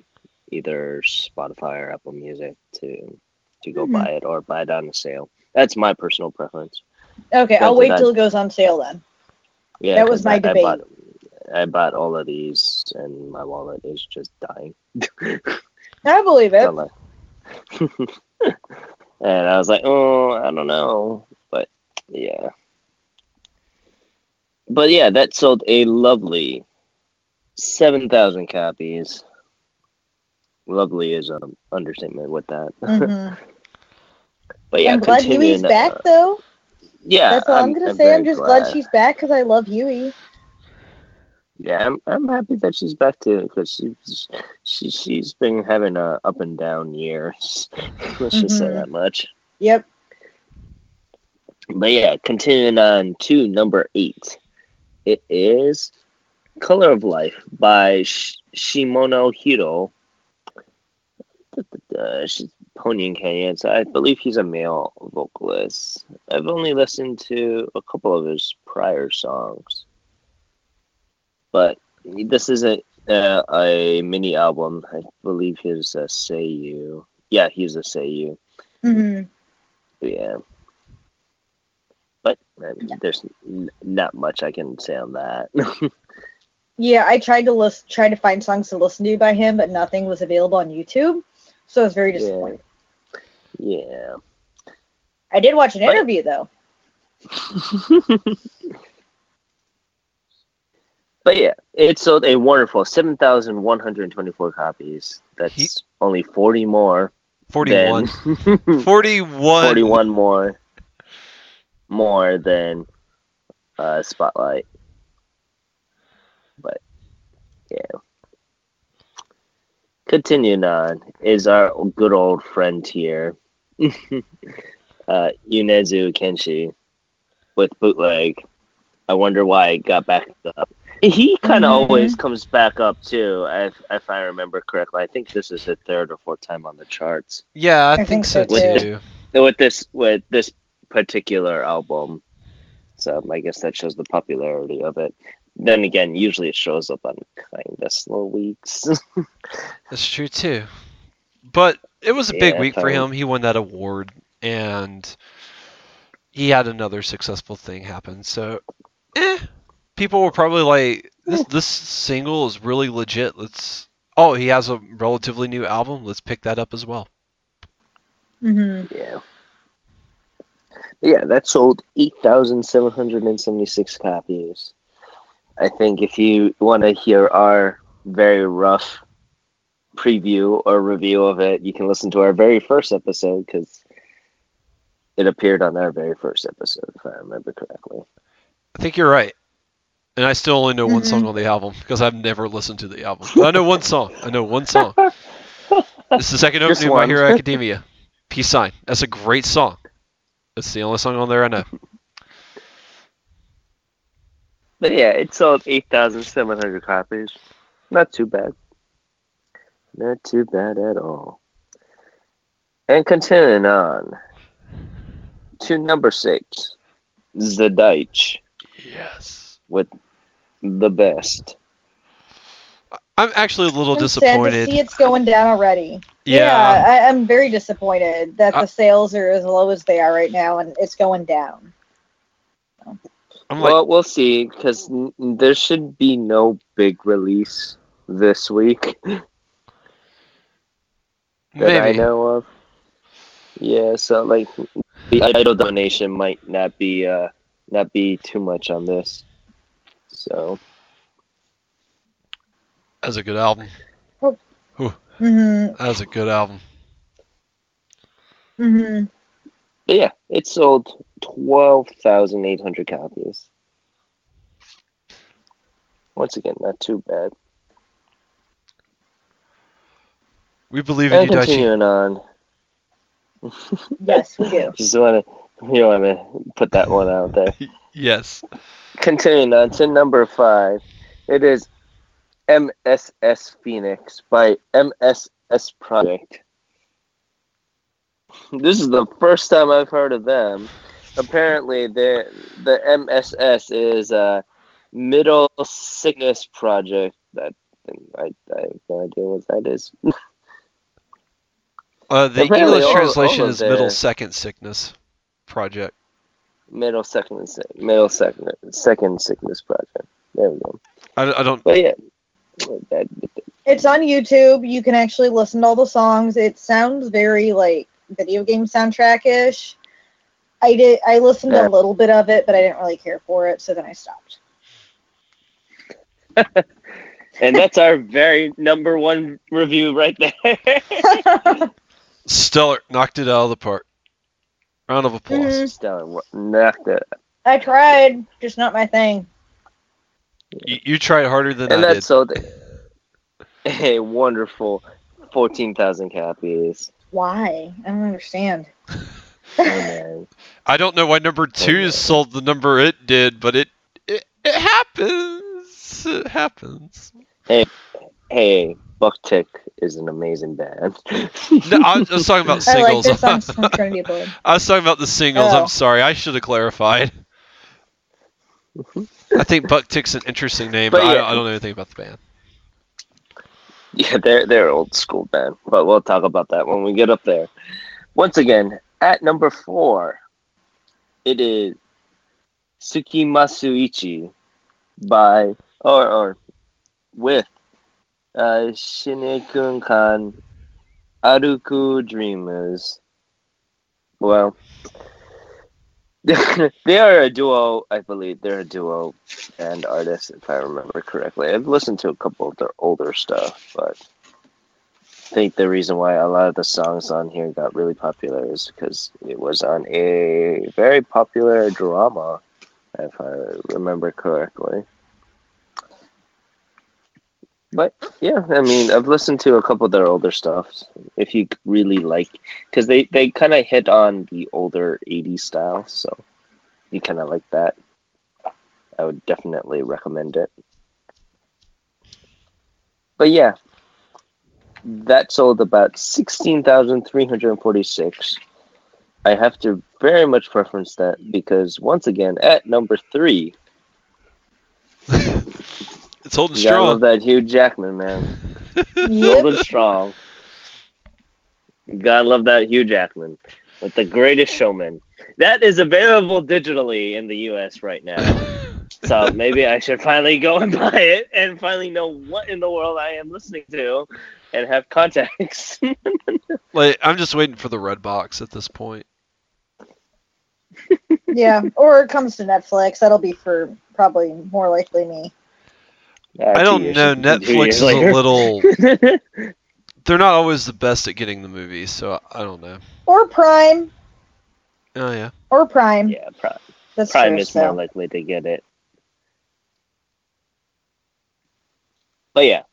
either Spotify or Apple Music to to go Mhm. buy it or buy it on a sale. That's my personal preference. Okay, I'll wait I- till it goes on sale then. Yeah, That was my I, debate. I I bought all of these, and my wallet is just dying. [laughs] I believe it. [laughs] And I was like, oh, I don't know, but yeah. But yeah, that sold a lovely seven thousand copies. Lovely is an understatement with that. Mhm. [laughs] but yeah, I'm glad continuing, back though. yeah, That's all I'm, gonna say. I'm just glad. she's back because I love Yui. Yeah, I'm, I'm happy that she's back too because she's she she's been having a up and down years. [laughs] Let's just say Mhm. that much. Yep. But yeah, continuing on to number eight, it is "Color of Life" by Sh- Shimono Hiro. Uh, she's Pony Canyon, so I believe he's a male vocalist. I've only listened to a couple of his prior songs, but this isn't uh, a mini album. I believe he's a You. Yeah, he's a Seiyu. hmm Yeah. But I mean, there's n- not much I can say on that. [laughs] Yeah, I tried to list, try to find songs to listen to by him, but nothing was available on YouTube, so I was very Yeah. yeah. I did watch an But- interview though. [laughs] but yeah, it sold a wonderful 7,124 copies. That's He- only 40 more. 41. Than, [laughs] 41. 41 more. More than uh, Spotlight. But yeah. Continuing on is our good old friend here, [laughs] uh, Yonezu Kenshi, with bootleg. I wonder why it got backed up. He kind of Mhm. always comes back up too, if, if I remember correctly. I think this is the third or fourth time on the charts Yeah, I, I think, think so so, too. too. with this with this particular album. So I guess that shows the popularity of it. Then again, usually it shows up on kind of slow weeks. [laughs] That's true too. But it was a big Yeah, week for him. He won that award and he had another successful thing happen. So, eh, people were probably like this this single is really legit. Let's Oh, he has a relatively new album. Let's pick that up as well. hmm yeah. Yeah, that sold 8,776 copies. I think if you want to hear our very rough preview or review of it, you can listen to our very first episode because it appeared on our very first episode, if I remember correctly. I think you're right. And I still only know one Mhm. song on the album because I've never listened to the album. But I know one song. I know one song. [laughs] It's the second opening of My. Hero [laughs] Academia. Peace sign. That's a great song. That's the only song on there I know. [laughs] But yeah, it sold 8,700 copies. Not too bad. Not too bad at all. And continuing on, to number six, Zadaich Yes. with the best. I'm actually a little I'm disappointed. see it's going down already. yeah. I, I'm very disappointed that I- the sales are as low as they are right now, and it's going down. I'm like, well, we'll see because there should be no big release this week [laughs] that I know of. Yeah, so like the idol donation might not be uh not be too much on this. So That's a good album. Mm-hmm. That's a good album. Mm-hmm. but yeah, it sold twelve thousand eight hundred copies. Once again, not too bad. We believe in And you, Daichi. continuing on, Yes, we do. [laughs] just want to you want to put that one out there. [laughs] Yes. Continuing on to number five, it is MSS Phoenix by MSS Project. This is the first time I've heard of them. Apparently, the the MSS is a Middle Sickness Project. That I, I have no idea what that is. [laughs] Uh, the Apparently English all- translation all is Middle Second Sickness Project. Middle Second Middle Second Second Sickness Project. There we go. I, I don't. But yeah, that, It's on YouTube. You can actually listen to all the songs. It sounds very like video game soundtrack ish. I did. I listened to a little bit of it, but I didn't really care for it, so then I stopped. [laughs] and that's our very number one review right there. [laughs] Stellar. Knocked it out of the park. Round of applause. Mhm. Stellar, knocked it. I tried, just not my thing. You, you tried harder than and I that did. sold a wonderful 14,000 copies. Why? I don't understand. [laughs] Oh. [laughs] I don't know why number two yeah. sold the number it did, but it it, it happens. It happens. hey, Buck Tick is an amazing band. [laughs] No, I was, I was talking about [laughs] I like singles. [laughs] songs from I was talking about the singles. Oh. I'm sorry. I should have clarified. I think Buck Tick's an interesting name, but, But I, yeah. don't, I don't know anything about the band. yeah, they're they're old school band, but we'll talk about that when we get up there. Once again, at number four, it is Tsukimasu Ichi by or or with uh, Shinekun Kan Aruku Dreamers. Well, [laughs] they are a duo, I believe. They're a duo and artist, if I remember correctly. I've listened to a couple of their older stuff, but I think the reason why a lot of the songs on here got really popular is because it was on a very popular drama, if I remember correctly. But yeah, I mean, I've listened to a couple of their older stuff. If you really like, because they they kind of hit on the older '80s style, so you kind of like that. I would definitely recommend it. But yeah, that sold about sixteen thousand three hundred forty-six. I have to very much preference that because once again, at number three, It's holding you gotta love that Hugh Jackman man. [laughs] Yep. Golden strong. You gotta love that Hugh Jackman with the greatest showman. That is available digitally in the US right now. [laughs] So maybe I should finally go and [laughs] buy it and finally know what in the world I am listening to and have context. like I'm just waiting for the red box at this point. Yeah, or it comes to Netflix. That'll be for probably more likely me. I don't know. Netflix is a little. little. [laughs] They're not always the best at getting the movies, so I don't know. Or Prime. Oh yeah. Or Prime. yeah, Prime, That's Prime true, is so. more likely to get it. But yeah,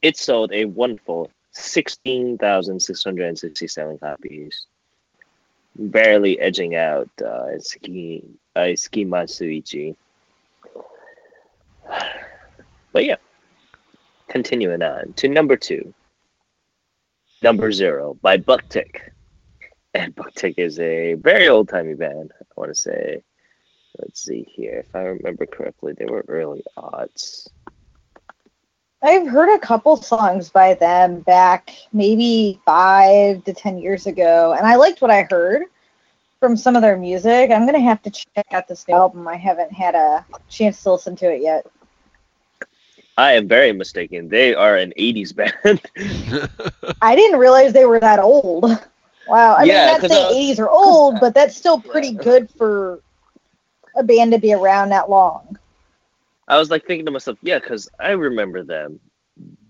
it sold a wonderful 16,667 copies, barely edging out uh, Ski, uh, Ski Matsuichi. But yeah, continuing on to number two, number zero by Bucktick. and Bucktick is a very old timey band. I want to say, let's see here, if I remember correctly, they were early odds. I've heard a couple songs by them back maybe five to ten years ago, and I liked what I heard from some of their music. I'm gonna have to check out this album. I haven't had a chance to listen to it yet. I am very mistaken. They are an '80s band. [laughs] I didn't realize they were that old. Wow. I Yeah, mean, not 'cause saying I 80s are old, but that's still pretty good for a band to be around that long. I was like thinking to myself, yeah, because I remember them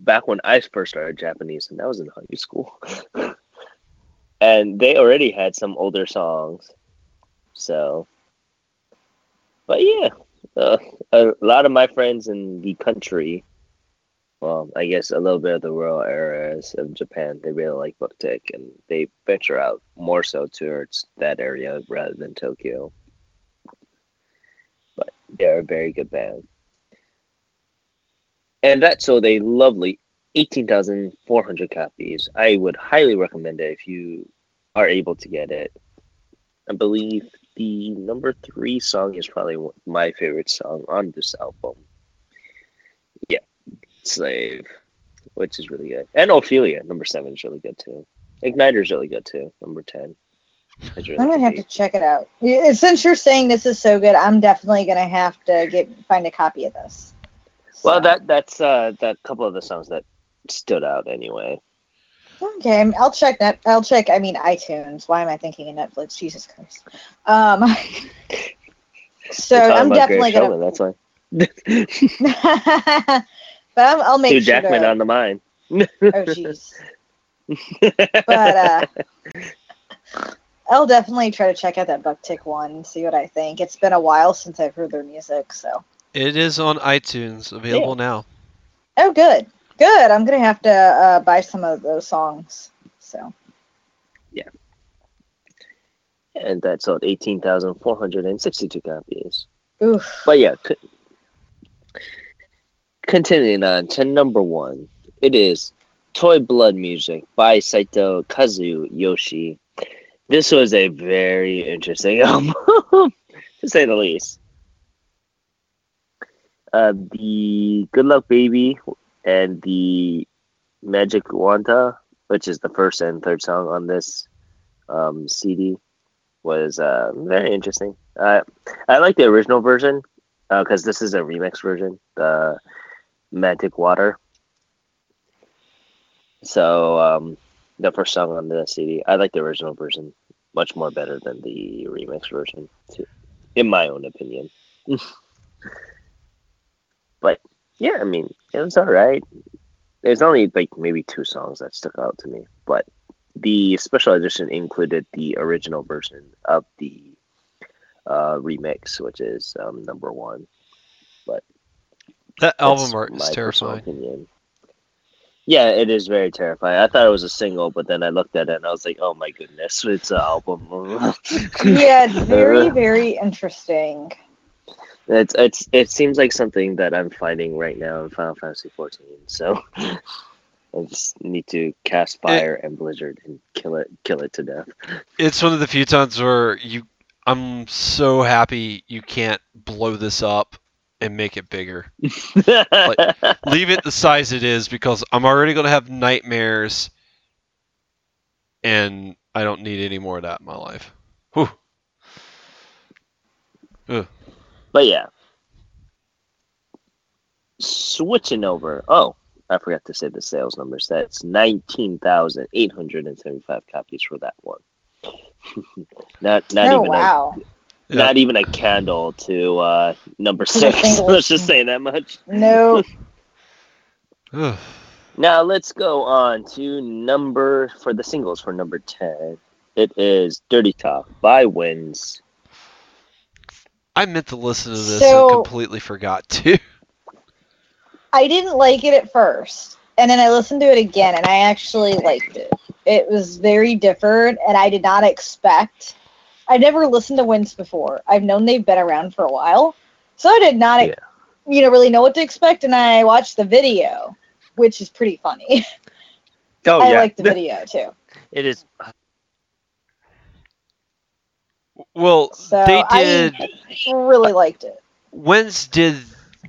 back when I first started Japanese, and that was in high school. [laughs] and they already had some older songs. So, but yeah, uh, a lot of my friends in the country, well, I guess a little bit of the rural areas of Japan, they really like Bucktick, and they venture out more so towards that area rather than Tokyo. But they're a very good band. And that sold a lovely 18,400 copies. I would highly recommend it if you are able to get it. I believe the number three song is probably my favorite song on this album. Yeah, Slave, which is really good. And Ophelia, number seven, is really good too. Igniter's really good too, number 10. really I'm gonna have to check it out. Yeah, Since you're saying this is so good, I'm definitely gonna have to get find a copy of this. Well, that that's uh that couple of the songs that stood out anyway. Okay. I'll check that. I'll check. I mean, iTunes. Why am I thinking of Netflix? Jesus Christ. Um. [laughs] so I'm definitely gonna. Showman, that's why. [laughs] but I'm, I'll make Hugh sure. Jackman to, on the mind. oh jeez. But uh, I'll definitely try to check out that Bucktick one see what I think. It's been a while since I've heard their music, so. it is on iTunes, available now. Oh, good, good. I'm gonna have to uh, buy some of those songs. So. Yeah. And that sold 18,462 copies. Oof. But yeah, c- continuing on to number one, it is Toy Blood Music by Saito Kazu Yoshi. This was a very interesting [laughs] album, to say the least. Uh, the Good Luck Baby and the Magic Wanta, which is the first and third song on this um, CD, was uh, very interesting. Uh, I like the original version because this is a remix version, the Magic Water. So um, the first song on the CD, I like the original version much more better than the remix version, too, in my own opinion. [laughs] but yeah, I mean, it was all right. There's only like maybe two songs that stuck out to me, but the special edition included the original version of the uh, remix, which is um, number one. But that album art is terrifying. Opinion. Yeah, it is very terrifying. I thought it was a single, but then I looked at it and I was like, "Oh my goodness, it's an album." [laughs] Yeah, it's very, [laughs] very interesting. It's it's it seems like something that I'm fighting right now in Final Fantasy 14. So [laughs] I just need to cast fire and Blizzard and kill it, kill it to death. [laughs] It's one of the few times where you, I'm so happy you can't blow this up and make it bigger. Leave it the size it is because I'm already gonna have nightmares, and I don't need any more of that in my life. Whew. But yeah. Switching over. Oh, I forgot to say the sales numbers. That's 19,875 copies for that one. [laughs] not not oh even wow. a, not even a candle to uh, number 6. single [laughs] Let's just issue. say that much. No. [laughs] [sighs] Now let's go on to number for the singles for number 10. It is Dirty Talk by w-inds. I meant to listen to this So- and completely forgot to. [laughs] I didn't like it at first, and then I listened to it again, and I actually liked it. It was very different, and I did not expect. I never listened to w-inds before. I've known they've been around for a while, so I did not, Yeah. you know, really know what to expect. And I watched the video, which is pretty funny. Oh [laughs] I like the [laughs] video too. It is Well, So they I- did. Really liked it. When's did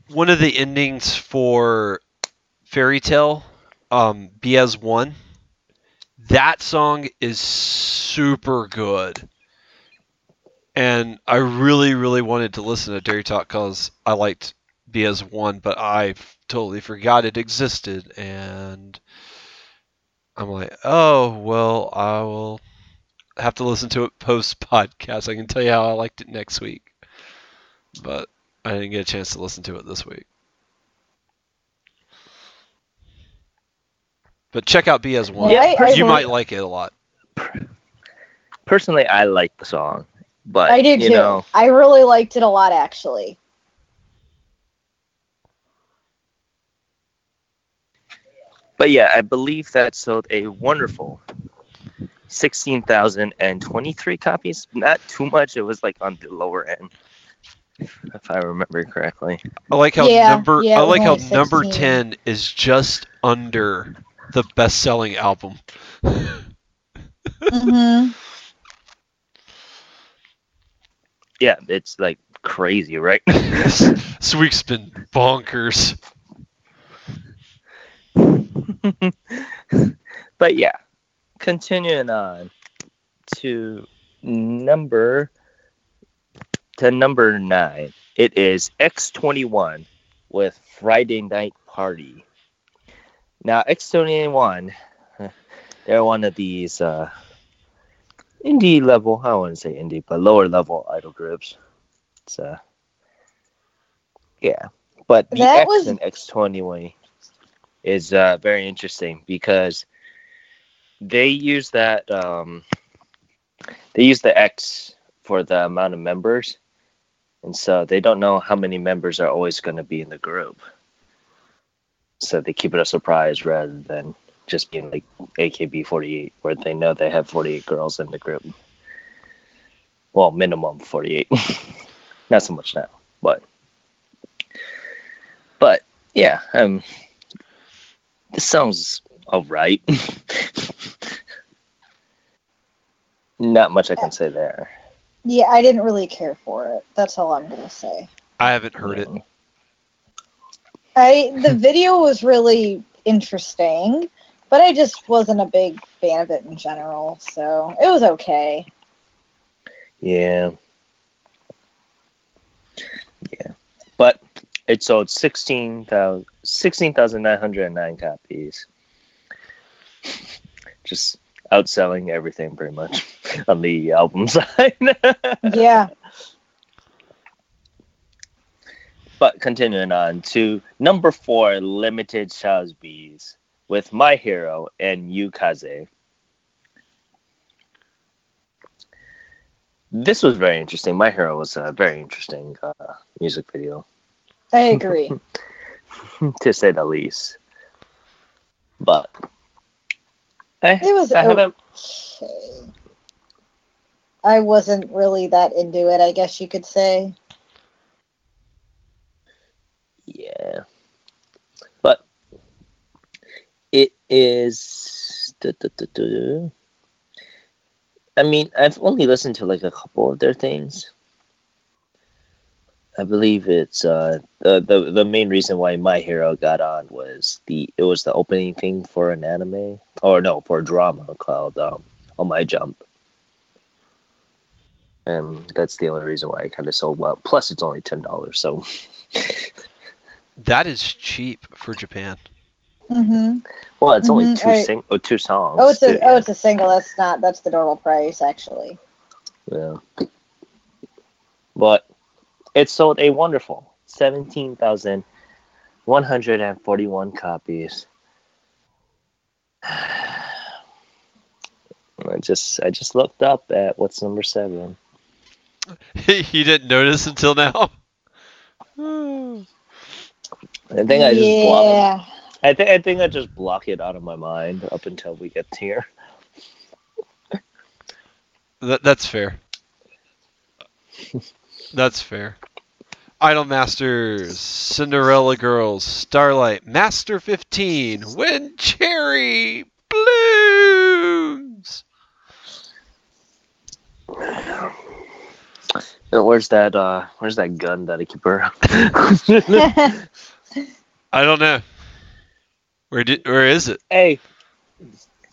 one of the endings for Fairy Tail um, be as one? That song is super good. And I really, really wanted to listen to Dirty Talk because I liked Be as One, but I totally forgot it existed. And I'm like, oh, well, I will have to listen to it post podcast. I can tell you how I liked it next week. But I didn't get a chance to listen to it this week. But check out B as one. Yeah, I- I you really- might like it a lot. Personally, I like the song, but I did you too. know, I really liked it a lot, actually. but yeah, I believe that sold a wonderful sixteen thousand and twenty-three copies. Not too much. It was like on the lower end, if I remember correctly. I like how Yeah, number yeah, I like how only number 10 is just under the best-selling album. hmm [laughs] Yeah, it's like crazy, right? [laughs] this week's been bonkers. [laughs] but yeah, continuing on to number to number nine. It is X21 with Friday Night Party. Now X21, [laughs] they're one of these uh, indie level. I wouldn't say indie, but lower level idol groups. It's uh, yeah. But the That X was- in X21 is uh, very interesting because they use that um, they use the X for the amount of members, and so they don't know how many members are always going to be in the group. So they keep it a surprise rather than just being like AKB48, where they know they have 48 girls in the group. Well, minimum 48. [laughs] Not so much now, but but yeah, um, this sounds alright. [laughs] Not much I can say there. Yeah, I didn't really care for it. That's all I'm gonna say. I haven't heard it. I the [laughs] video was really interesting, but I just wasn't a big fan of it in general. So it was okay. Yeah. Yeah. But it sold 16,000 16,909 copies. [laughs] Just outselling everything pretty much on the album [laughs] side. Yeah. but continuing on to number four, Limited Shazbees with My Hero and Yukaze. This was very interesting. My Hero was a very interesting uh, music video, I agree. [laughs] to say the least. But I, It was I okay. I wasn't really that into it, I guess you could say. Yeah. But it is. I mean, I've only listened to like a couple of their things. I believe it's uh, the, the the main reason why My Hero got on was the it was the opening thing for an anime or no for a drama called um, On My Jump, and that's the only reason why I kind of sold well. Plus, it's only ten dollars, so That is cheap for Japan. hmm Well, it's only Mhm, two I- sing- oh, two songs. Oh, it's too, a oh, it's a single. That's not. That's the normal price, actually. yeah. But it sold a wonderful seventeen thousand one hundred and forty-one copies. [sighs] I just I just looked up at what's number seven. [laughs] you didn't notice until now. [sighs] I think I just block. yeah. I think I think I just block it out of my mind up until we get here. [laughs] That, that's fair. That's fair. Idol Masters, Cinderella Girls, Starlight, Master 15, When Cherry Blooms. [sighs] [sighs] Where's that? Uh, where's that gun that I keep around? [laughs] I don't know. Where did where is it? hey,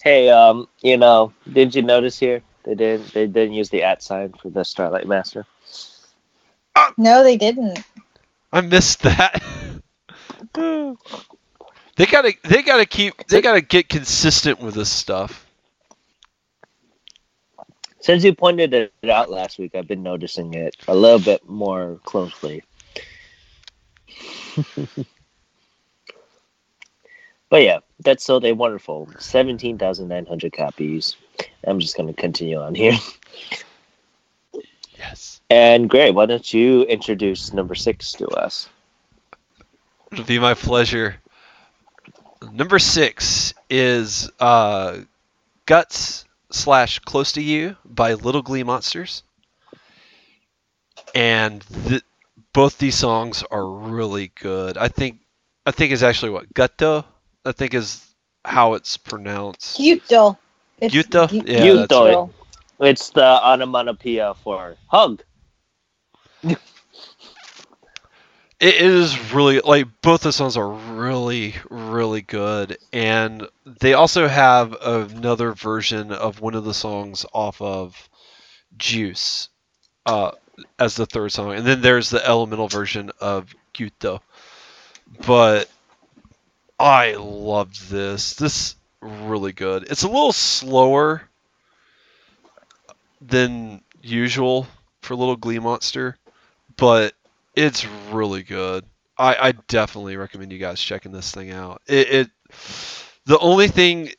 hey. Um, you know, did you notice here they didn't they didn't use the at sign for the Starlight Master? no, they didn't. I missed that. [laughs] they gotta they gotta keep they gotta get consistent with this stuff. Since you pointed it out last week, I've been noticing it a little bit more closely. [laughs] but yeah, that sold a wonderful 17,900 copies. I'm just going to continue on here. Yes. And Gray, why don't you introduce number six to us? It'll be my pleasure. Number six is uh, Guts slash Close to You by Little Glee Monsters. And th- both these songs are really good. I think I think is actually what Gutto. I think is how it's pronounced. Gyuto. It's Gyuto? Gy- Yeah, that's Gyuto. It's the onomatopoeia for hug. [laughs] It is really like both the songs are really really good, and they also have another version of one of the songs off of Juice, uh, as the third song, and then there's the elemental version of Gyuto. But I loved this. This really good. It's a little slower than usual for Little Glee Monster, but it's really good. I, I definitely recommend you guys checking this thing out. It, it the only thing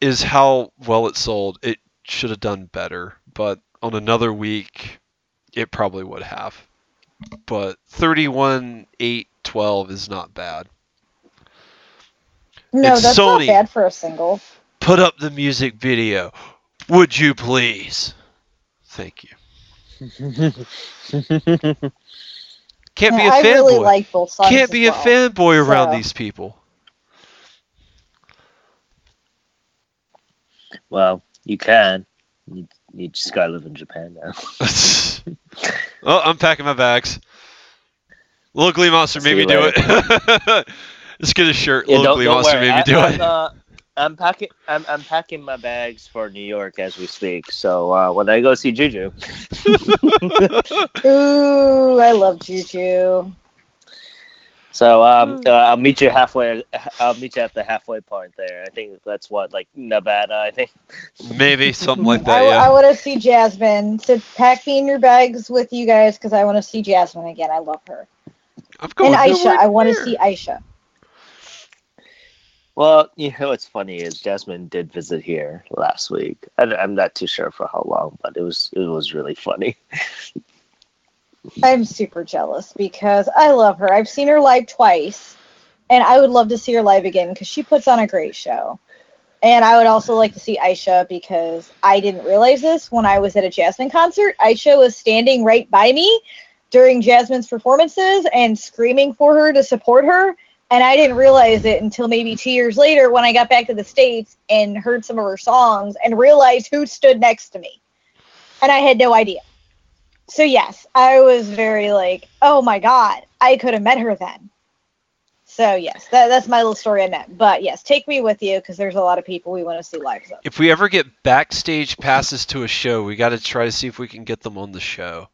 is how well it sold. It should have done better, but on another week, it probably would have. But 31 8 12 is not bad. No, It's that's Sony. not bad for a single. Put up the music video. Would you please? Thank you. [laughs] Can't be a I really fanboy. like both songs. Can't as be a fanboy around So- these people. well, you can. You, you just gotta live in Japan now. [laughs] [laughs] oh, I'm packing my bags. Little Glee Monster made me do it. [laughs] Let's get a shirt. Yeah, Little don't, Glee Monster worry. made me I, do I'm, it. uh, I'm packing. I'm, I'm packing my bags for New York as we speak. So uh, when I go see Juju, [laughs] Ooh, I love Juju. so um, uh, I'll meet you halfway. I'll meet you at the halfway point there. I think that's what like Nevada. I think. Maybe [laughs] something like I, that. Yeah. I want to see Jasmine. So pack me in your bags with you guys because I want to see Jasmine again. I love her. I'm going and Aisha. I want to see Aisha. Well, you know what's funny is Jasmine did visit here last week. I, I'm not too sure for how long, but it was it was really funny. I'm super jealous because I love her. I've seen her live twice, and I would love to see her live again because she puts on a great show. And I would also like to see Aisha because I didn't realize this when I was at a Jasmine concert. Aisha was standing right by me during Jasmine's performances and screaming for her to support her. And I didn't realize it until maybe two years later when I got back to the States and heard some of her songs and realized who stood next to me. And I had no idea. So yes, I was very like, oh my god, I could have met her then. So yes, that, that's my little story on that. But yes, take me with you because there's a lot of people we want to see live. If we ever get backstage passes to a show, we got to try to see if we can get them on the show.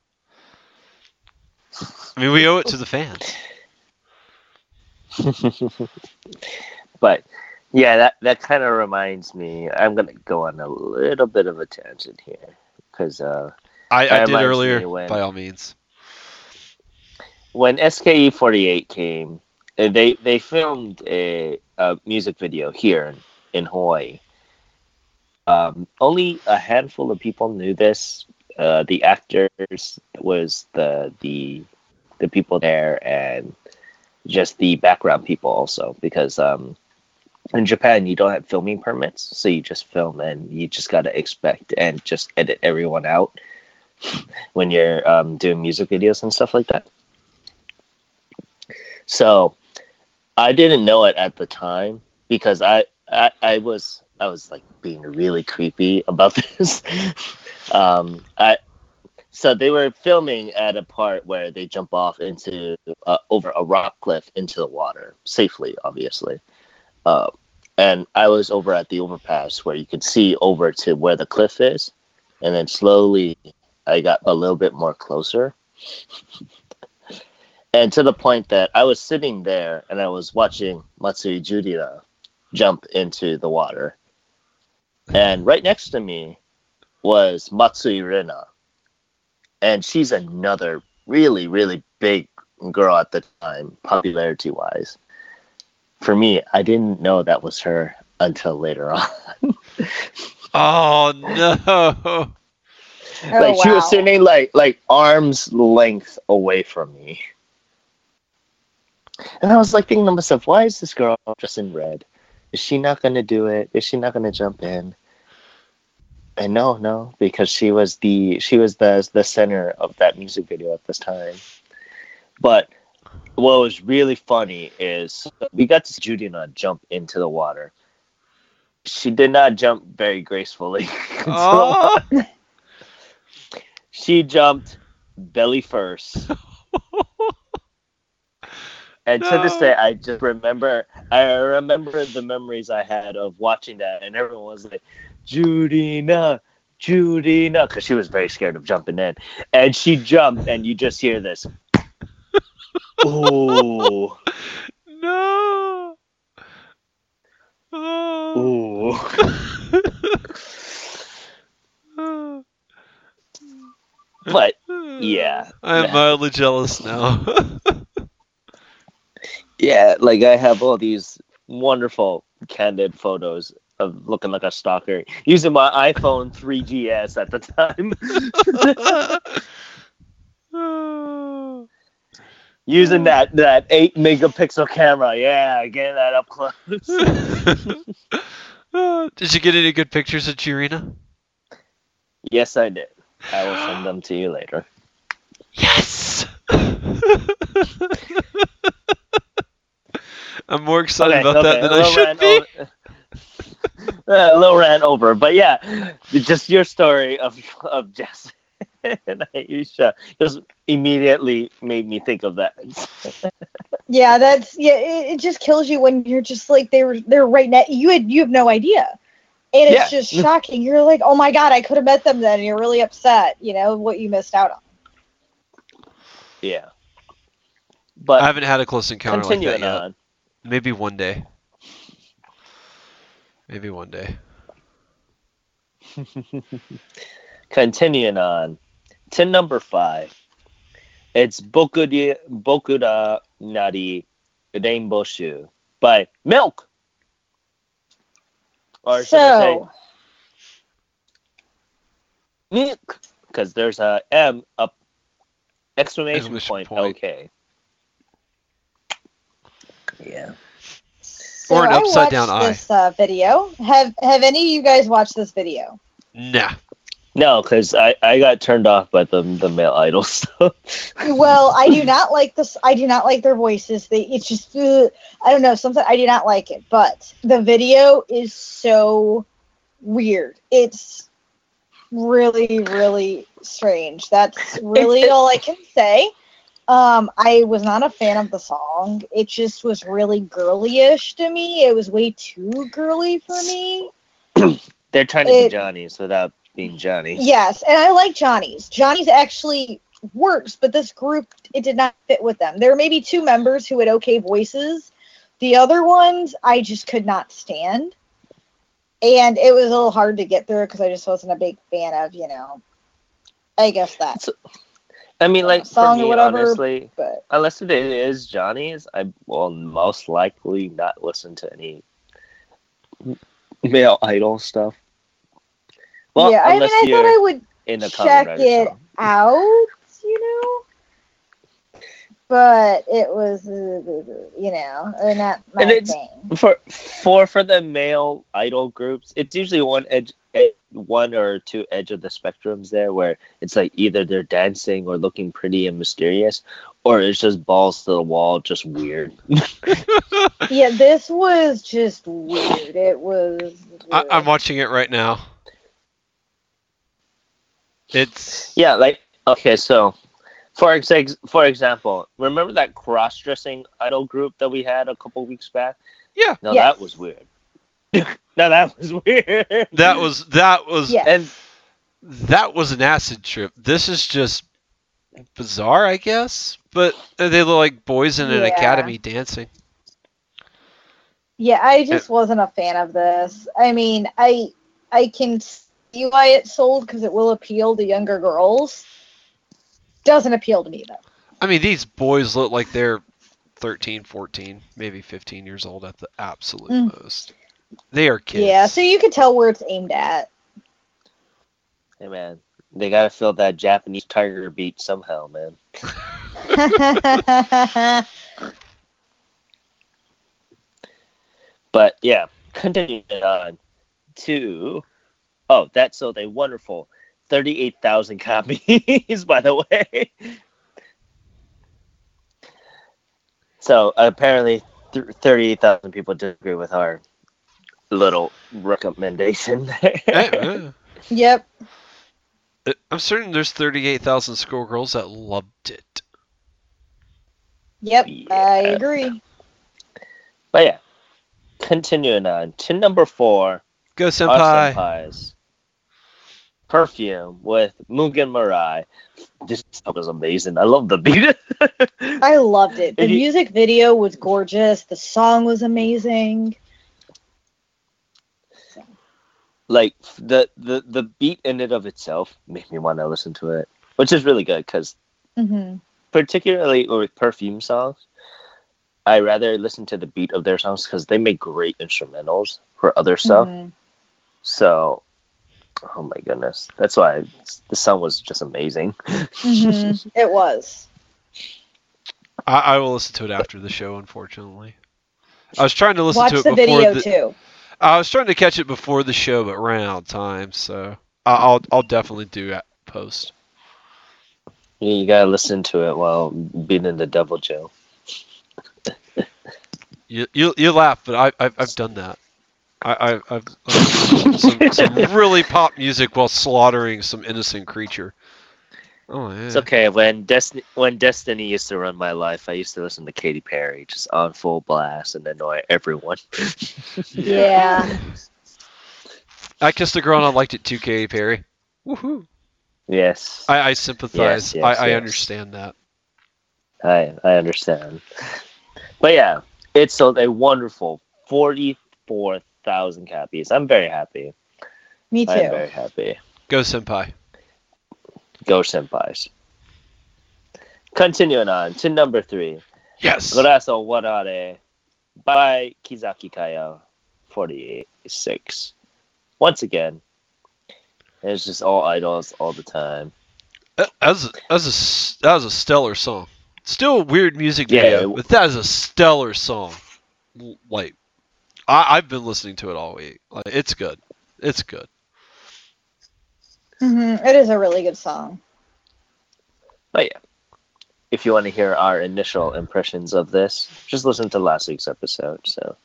I mean, we owe it to the fans. [laughs] but yeah, that that kind of reminds me. I'm gonna go on a little bit of a tangent here because uh, I, I did earlier, when- by all means. when SKE 48 came, they they filmed a, a music video here in, in Hawaii. Um, only a handful of people knew this. Uh, the actors was the the the people there, and just the background people also because um, in Japan you don't have filming permits, so you just film and you just gotta expect and just edit everyone out [laughs] when you're um, doing music videos and stuff like that. So I didn't know it at the time because I, I I was I was like being really creepy about [laughs] this. um I so they were filming at a part where they jump off into uh, over a rock cliff into the water safely, obviously. Uh, and I was over at the overpass where you could see over to where the cliff is, and then slowly I got a little bit more closer. [laughs] and to the point that I was sitting there and I was watching Matsui Jurina jump into the water. And right next to me was Matsui Rena. And she's another really, really big girl at the time, popularity wise. For me, I didn't know that was her until later on. [laughs] Oh no! Oh, like she was wow. sitting like like arms length away from me. And I was like thinking to myself, why is this girl dressed in red? Is she not gonna do it? Is she not gonna jump in? And no, no, because she was the she was the the center of that music video at this time. But what was really funny is we got to see Jurina jump into the water. She did not jump very gracefully. [laughs] Oh, [laughs] she jumped belly first. [laughs] And to this day, I just remember, I remember the memories I had of watching that, and everyone was like, Jurina, Jurina, because she was very scared of jumping in. And she jumped, and you just hear this, [laughs] ooh, no! Oh. But yeah, I'm mildly jealous now. [laughs] yeah, like I have all these wonderful candid photos of looking like a stalker using my iPhone 3GS at the time. [laughs] using that that eight megapixel camera. Yeah, getting that up close. [laughs] Did you get any good pictures of Jurina? yes, I did. I will send [gasps] them to you later. Yes! [laughs] I'm more excited about that than I should rant be. [laughs] a little rant over, but yeah, just your story of of Jess [laughs] and Aisha just immediately made me think of that. [laughs] Yeah, that's yeah. It, it just kills you when you're just like they were they're right now. You had you have no idea, and it's Yeah. just shocking. You're like, oh my god, I could have met them then. And you're really upset. You know what you missed out on. yeah, but I haven't had a close encounter like that yet. on. Maybe one day. Maybe one day. [laughs] Continuing on to number five. It's Bokuda, Bokuda Nari Rainbow Shoe by Milk. Or should say so Milk? Because there's a M up exclamation Exclamation point, point. okay. Yeah. So Or an I upside down watched eye. This uh, video. Have have any of you guys watched this video? Nah. No, because I, I got turned off by the the male idols. stuff. [laughs] Well, I do not like this. I do not like their voices. They it's just uh, I don't know something. I do not like it. But the video is so weird. It's really really strange. That's [laughs] really all I can say. Um, I was not a fan of the song. It just was really girly-ish to me. It was way too girly for me. [clears throat] They're trying to It- be Johnny's without being Johnny. Yes, and I like Johnny's. Johnny's actually works, but this group it did not fit with them. There may be two members who had okay voices. The other ones I just could not stand. And it was a little hard to get through because I just wasn't a big fan of, you know, I guess that. I mean, like Song for or me, whatever. honestly, But unless it is Johnny's, I will most likely not listen to any male idol stuff. Well, yeah, I mean, I thought I would in a check it song. out, you know. But it was, uh, you know, not my And it's- thing. For for for the male idol groups, it's usually one edge, ed- one or two edge of the spectrums there, where it's like either they're dancing or looking pretty and mysterious, or it's just balls to the wall, just weird. [laughs] Yeah, this was just weird. It was. I, i'm watching it right now. It's Yeah, like Okay, so for ex- for example, remember that cross-dressing idol group that we had a couple weeks back? Yeah. No, Yes. that was weird. [laughs] no, that was weird. That was that was Yes. and that was an acid trip. This is just bizarre, I guess. But they look like boys in an Yeah. academy dancing. Yeah, I just wasn't a fan of this. I mean, I I can see why it sold because it will appeal to younger girls. Doesn't appeal to me though. I mean, these boys look like they're 13, 14, maybe 15 years old at the absolute Mm. most. They are kids. Yeah, so you could tell where it's aimed at. hey, man, they gotta fill that Japanese tiger beat somehow, man. [laughs] But yeah, continuing on to oh, that's so a wonderful thirty-eight thousand copies, [laughs] by the way. So apparently, th- thirty-eight thousand people disagree with our little recommendation yep. Uh, I'm certain there's 38,000 schoolgirls that loved it. Yep. I agree. but yeah, continuing on to number four. Go Our senpai. senpais. Perfume with Mugen Mirai. This song was amazing. I love the beat. I loved it. [laughs] The If you- music video was gorgeous. The song was amazing. Like the, the the beat in and of itself made me want to listen to it, which is really good because hmm particularly with Perfume songs, I rather listen to the beat of their songs because they make great instrumentals for other stuff. Mhm. So, oh my goodness, that's why the song was just amazing. Mhm. [laughs] It was. I, I will listen to it after the show, unfortunately. I was trying to listen Watch to it the before video the, too. I was trying to catch it before the show, but ran out of time, so I'll I'll definitely do that post. You, you gotta listen to it while being in the Deviljho. You you, you laugh, but I I've, I've done that. I, I I've I've some, some [laughs] really pop music while slaughtering some innocent creature. Oh yeah. It's okay. When Destiny when Destiny used to run my life, I used to listen to Katy Perry just on full blast and annoy everyone. [laughs] [laughs] Yeah. I kissed a girl and I liked it too, Katy Perry. Woohoo! yes, I, I sympathize. yes, I, I yes. understand that. I I understand. But yeah, it sold a wonderful forty four thousand copies. I'm very happy. Me too. I'm too. very happy. Go senpai. Go senpais. Continuing on to number three. Yes. Goraso Warare by Keyakizaka 46. Once again, it's just all idols all the time. That was that was a that was a stellar song. Still a weird music Yeah, video, it- but that is a stellar song. Like, I, I've been listening to it all week. Like, it's good. It's good. Hmm It is a really good song. But yeah, if you want to hear our initial impressions of this, just listen to last week's episode. So,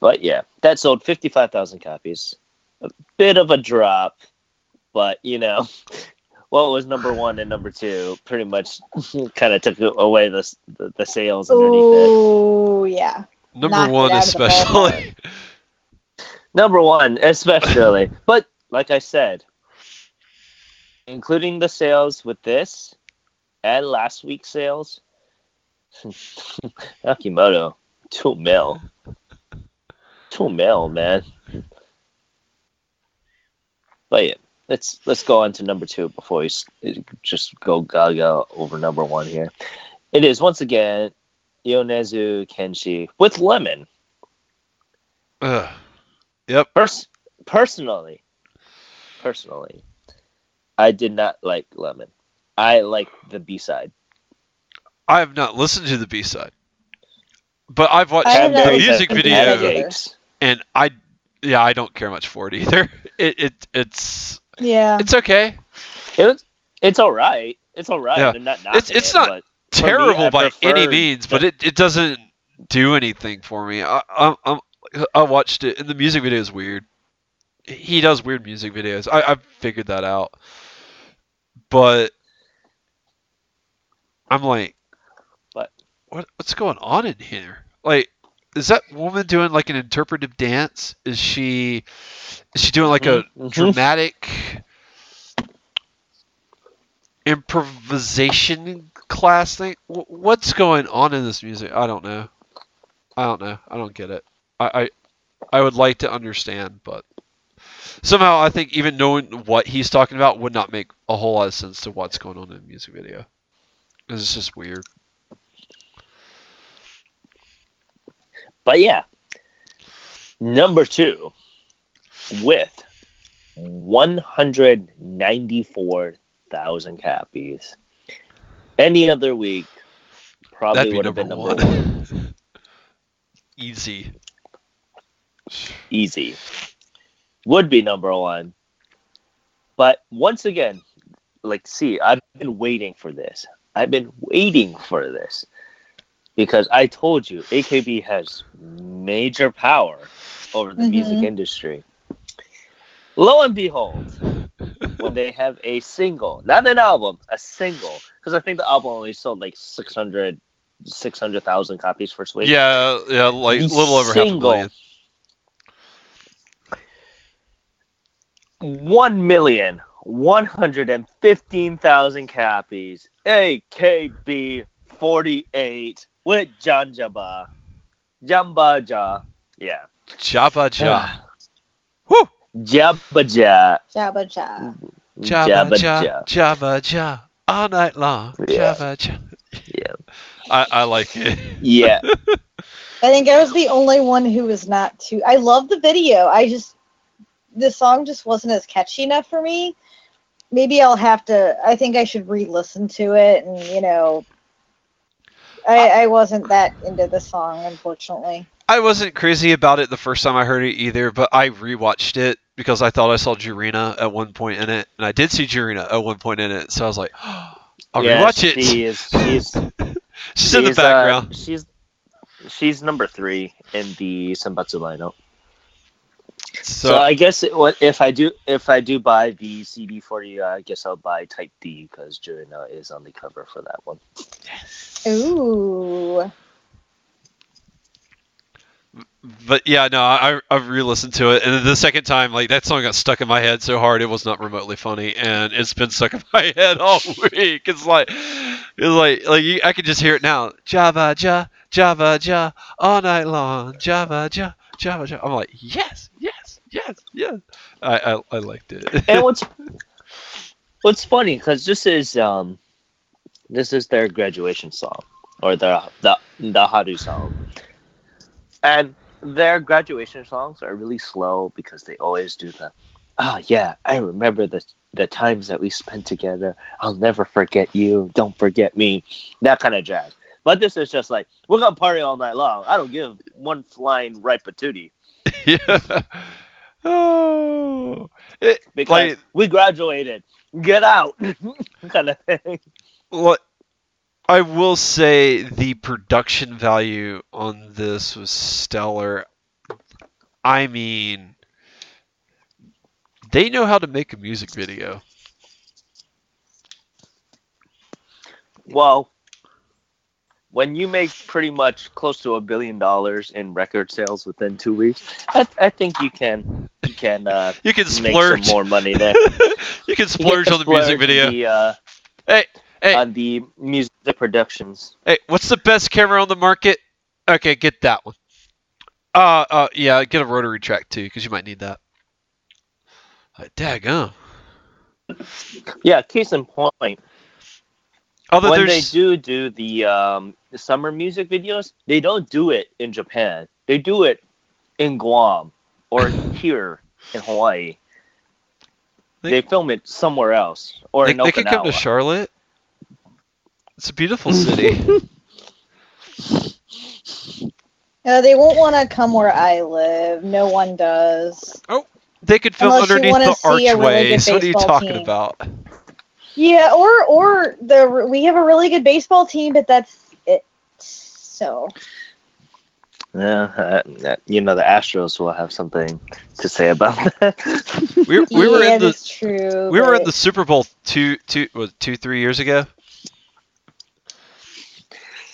but yeah, that sold 55,000 copies. A bit of a drop, but you know, [laughs] what was number one and number two pretty much [laughs] kind of took away the, the, the sales underneath it. Oh yeah. Number Knocked one, out of the especially. [laughs] Number one, especially. but like I said, including the sales with this and last week's sales, [laughs] Akimoto, two mil. Two mil, man. But yeah, let's let's go on to number two before we just go gaga over number one here. It is once again Yonezu Kenshi with lemon. Ugh. Yep. Pers- personally, personally, I did not like Lemon. I like the B side. I have not listened to the B side, but I've watched I have the music listened video, and I, yeah, I don't care much for it either. [laughs] It, it it's Yeah. it's okay. It was, it's all right. It's all right. Yeah. Not It's- it's it, not terrible I by any preferred means, the- but it, it doesn't do anything for me. I, I, I, I watched it, and the music video is weird. He does weird music videos. I, I figured that out. But I'm like, But- what what's going on in here? Like, is that woman doing like an interpretive dance? Is she is she doing like a Mhm, mhm. dramatic improvisation class thing? What's going on in this music? I don't know. I don't know. I don't get it. I I, I would like to understand, but somehow I think even knowing what he's talking about would not make a whole lot of sense to what's going on in the music video. It's just weird. But yeah, number two with 194,000 copies. Any other week probably would have been number one. one. [laughs] Easy. Easy. Would be number one. But once again, like, see, I've been waiting for this. I've been waiting for this. Because I told you, AKB has major power over the music Mhm. industry. Lo and behold, when they have a single, not an album, a single, because I think the album only sold like 600 600,000 copies first week. Yeah, yeah, like a little over half a single. million. One million one hundred and fifteen thousand copies. AKB forty eight with Janjaba. Jambaja. Yeah. Jabba Ja. Woo! Jabaja. Jabba jab. Jabba Ja. Jabba Ja. All night long. Yeah. Jabba Ja. Yeah. I, I like it. Yeah. [laughs] I think I was the only one who was not too. I love the video. I just the song just wasn't as catchy enough for me. Maybe I'll have to. I think I should re-listen to it, and you know, I I wasn't that into the song, unfortunately. I wasn't crazy about it the first time I heard it either, but I rewatched it because I thought I saw Jurina at one point in it, and I did see Jurina at one point in it, so I was like, oh, [gasps] I'll yeah, rewatch it. She is [laughs] she's She's in the she's, uh, background. she's she's number three in the Senbatsu lineup. So, so I guess it, what if I do if I do buy the CD for you, uh, I guess I'll buy Type D because Jurina uh, is on the cover for that one. Ooh, but yeah, no, I I've re-listened to it, and the second time, like that song got stuck in my head so hard it was not remotely funny, and it's been stuck in [laughs] my head all week. It's like, it's like like you, I can just hear it now. Java ja, Java ja, all night long. Java ja, Java ja. I'm like, yes, yes, yes, yes. I I, I liked it. And [laughs] what's what's funny because this is um this is their graduation song or the the the Haru song, and their graduation songs are really slow because they always do the oh yeah I remember the the times that we spent together I'll never forget you don't forget me that kind of jazz. But this is just like we're gonna party all night long. I don't give one flying right patootie [laughs] yeah. Oh. Eh, it, because like we graduated. Get out, [laughs] kind of thing. What I will say, the production value on this was stellar. I mean, they know how to make a music video. Well, when you make pretty much close to a billion dollars in record sales within two weeks, I, I think you can you can uh, You can splurge. some more money there. [laughs] you can You can splurge on the music video. The, uh, Hey, hey, on the music productions. hey! What's the best camera on the market? Okay, get that one. Uh, uh, yeah, get a rotary track too, because you might need that. Like, daggum. Yeah, case in point, Although when they do do the um, the summer music videos, they don't do it in Japan. They do it in Guam or [laughs] here in Hawaii. They- They, film it somewhere else or they, in they could come to Charlotte. It's a beautiful [laughs] city. uh, they won't want to come where I live. No one does. Oh, They could film Unless underneath the see really archway. so what are you talking team. about? Yeah, or or the we have a really good baseball team, but that's it. So Yeah, uh, you know the Astros will have something to say about [laughs] that. We, we were yeah, in the true. we were in the Super Bowl two two was two three years ago.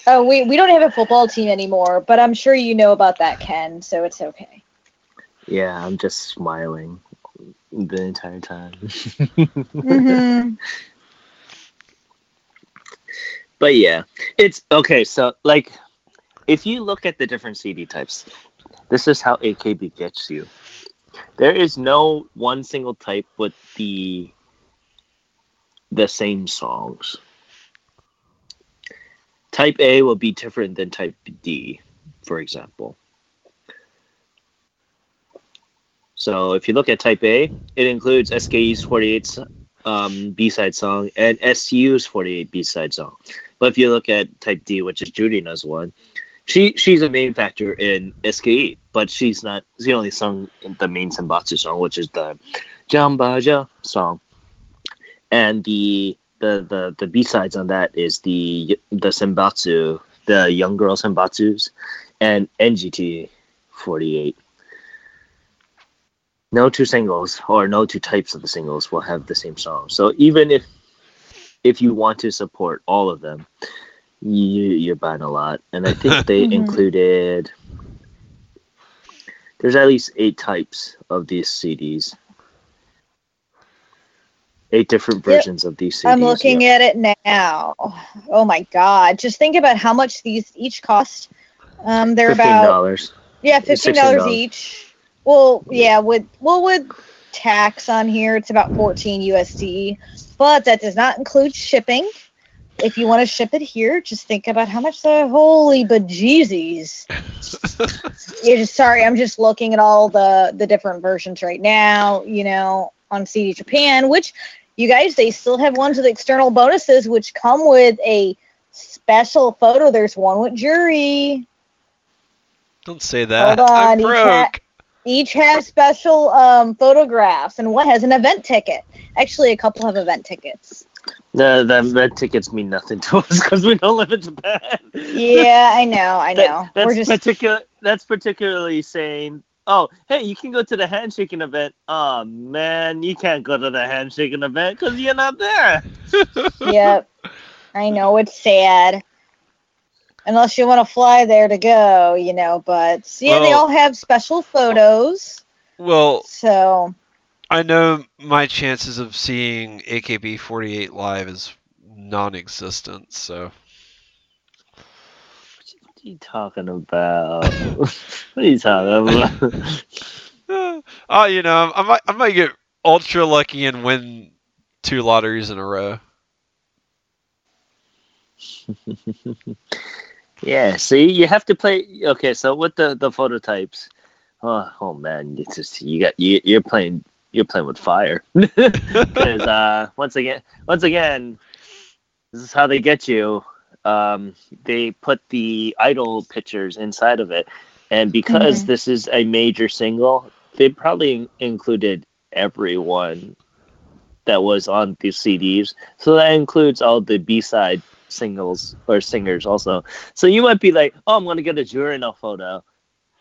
Oh, we we don't have a football team anymore, but I'm sure you know about that, Ken. So it's okay. yeah, I'm just smiling the entire time. [laughs] hmm But yeah, it's okay. So, like, if you look at the different CD types, this is how AKB gets you. There is no one single type with the the same songs. Type A will be different than Type D, for example. So if you look at Type A, it includes SKE's 48 um, B-side song and STU's 48 B-side song. But if you look at Type D, which is Jurina's one, she she's a main factor in SKE, but she's not. She only sung the main Senbatsu song, which is the Jambaja song, and the the the the B sides on that is the the Senbatsu, the young girl Senbatsus, and NGT 48. No two singles or no two types of the singles will have the same song. So even if if you want to support all of them, you you're buying a lot. And I think they [laughs] Mhm. included there's at least eight types of these CDs. Eight different Yep. versions of these CDs. I'm looking at it now. Oh my god! Just think about how much these each cost. Um, they're fifteen about dollars. yeah, fifteen dollars $16. each. Well, yeah, with well with tax on here, it's about fourteen USD, but that does not include shipping. If you want to ship it here, just think about how much the holy bejesus. [laughs] You're just sorry, I'm just looking at all the the different versions right now. You know, on CD Japan, which you guys they still have ones with external bonuses, which come with a special photo. There's one with jury. Don't say that. Hold I'm on, you broke. Each have special um, photographs, and one has an event ticket. Actually, a couple have event tickets. The the red tickets mean nothing [laughs] to us because we don't live in Japan. Yeah, I know, [laughs] I That- know. that's We're just particular. That's particularly saying, "Oh, hey, you can go to the handshaking event." Oh man, you can't go to the handshaking event because you're not there. [laughs] yep. I know it's sad. Unless you want to fly there to go, you know, but yeah, they all have special photos. Well, So I know my chances of seeing AKB48 live is non-existent. So What are you talking about? what are you talking about? oh, [laughs] you know, I might I might get ultra lucky and win two lotteries in a row. [laughs] yeah, see, you have to play. Okay, so with the the phototypes, oh, oh man, it's just you got you, you're playing you're playing with fire. [laughs] Because uh, once again, once again, this is how they get you. Um, they put the idol pictures inside of it, and because Mhm. this is a major single, they probably included everyone that was on these CDs. So that includes all the B side singles or singers also. So you might be like, "Oh, I'm gonna get a Jurina photo."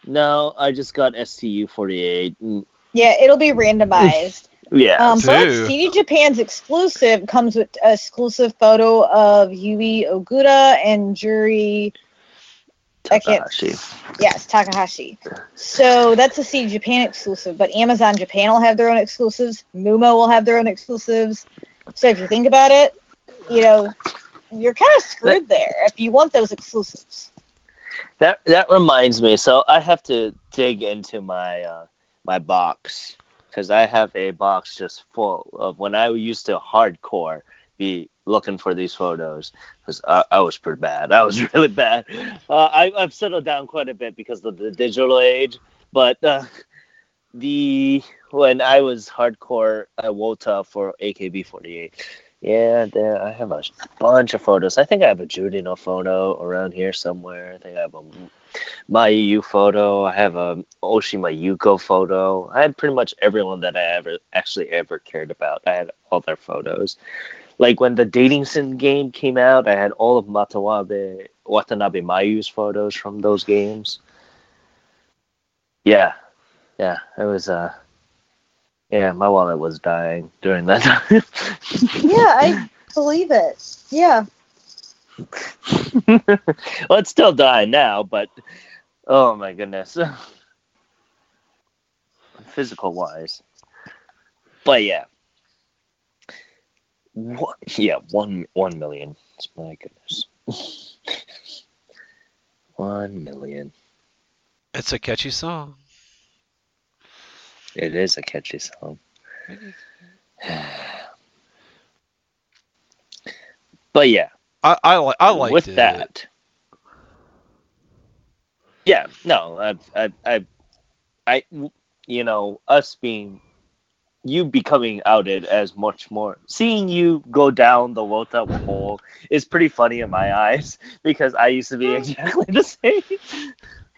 No, I just got STU 48. Mm, yeah, it'll be randomized. [laughs] Yeah, Um, but Two. CD Japan's exclusive comes with a exclusive photo of Yui Ogura and Juri Takahashi. Yes, Takahashi. So that's a CD Japan exclusive, but Amazon Japan will have their own exclusives. Mumo will have their own exclusives. So if you think about it, you know, you're kind of screwed there if you want those exclusives. That that reminds me. So I have to dig into my uh, my box because I have a box just full of when I used to hardcore be looking for these photos because I, I was pretty bad. I was [laughs] really bad. Uh, I, I've settled down quite a bit because of the digital age, but uh, the when I was hardcore at Wota for AKB48. Yeah, I have a bunch of photos. I think I have a Jurina photo around here somewhere. I think I have a Mayu photo. I have a Oshima Yuko photo. I had pretty much everyone that I ever actually ever cared about. I had all their photos. Like when the dating sim game came out, I had all of Matawabe Watanabe Mayu's photos from those games. Yeah, yeah, it was. Uh, yeah, my wallet was dying during that time. [laughs] Yeah, I believe it. Yeah. [laughs] well, it's still dying now, but oh my goodness, [laughs] physical wise. But yeah, what? Yeah, one one million. My goodness, one million. It's a catchy song. It is a catchy song. [sighs] but yeah, I I, li- I liked with it. that. Yeah, no, I, I, I, I, you know, us being, you becoming outed as much more, seeing you go down the Wota hole is pretty funny in my [laughs] eyes because I used to be oh, exactly the [laughs] same.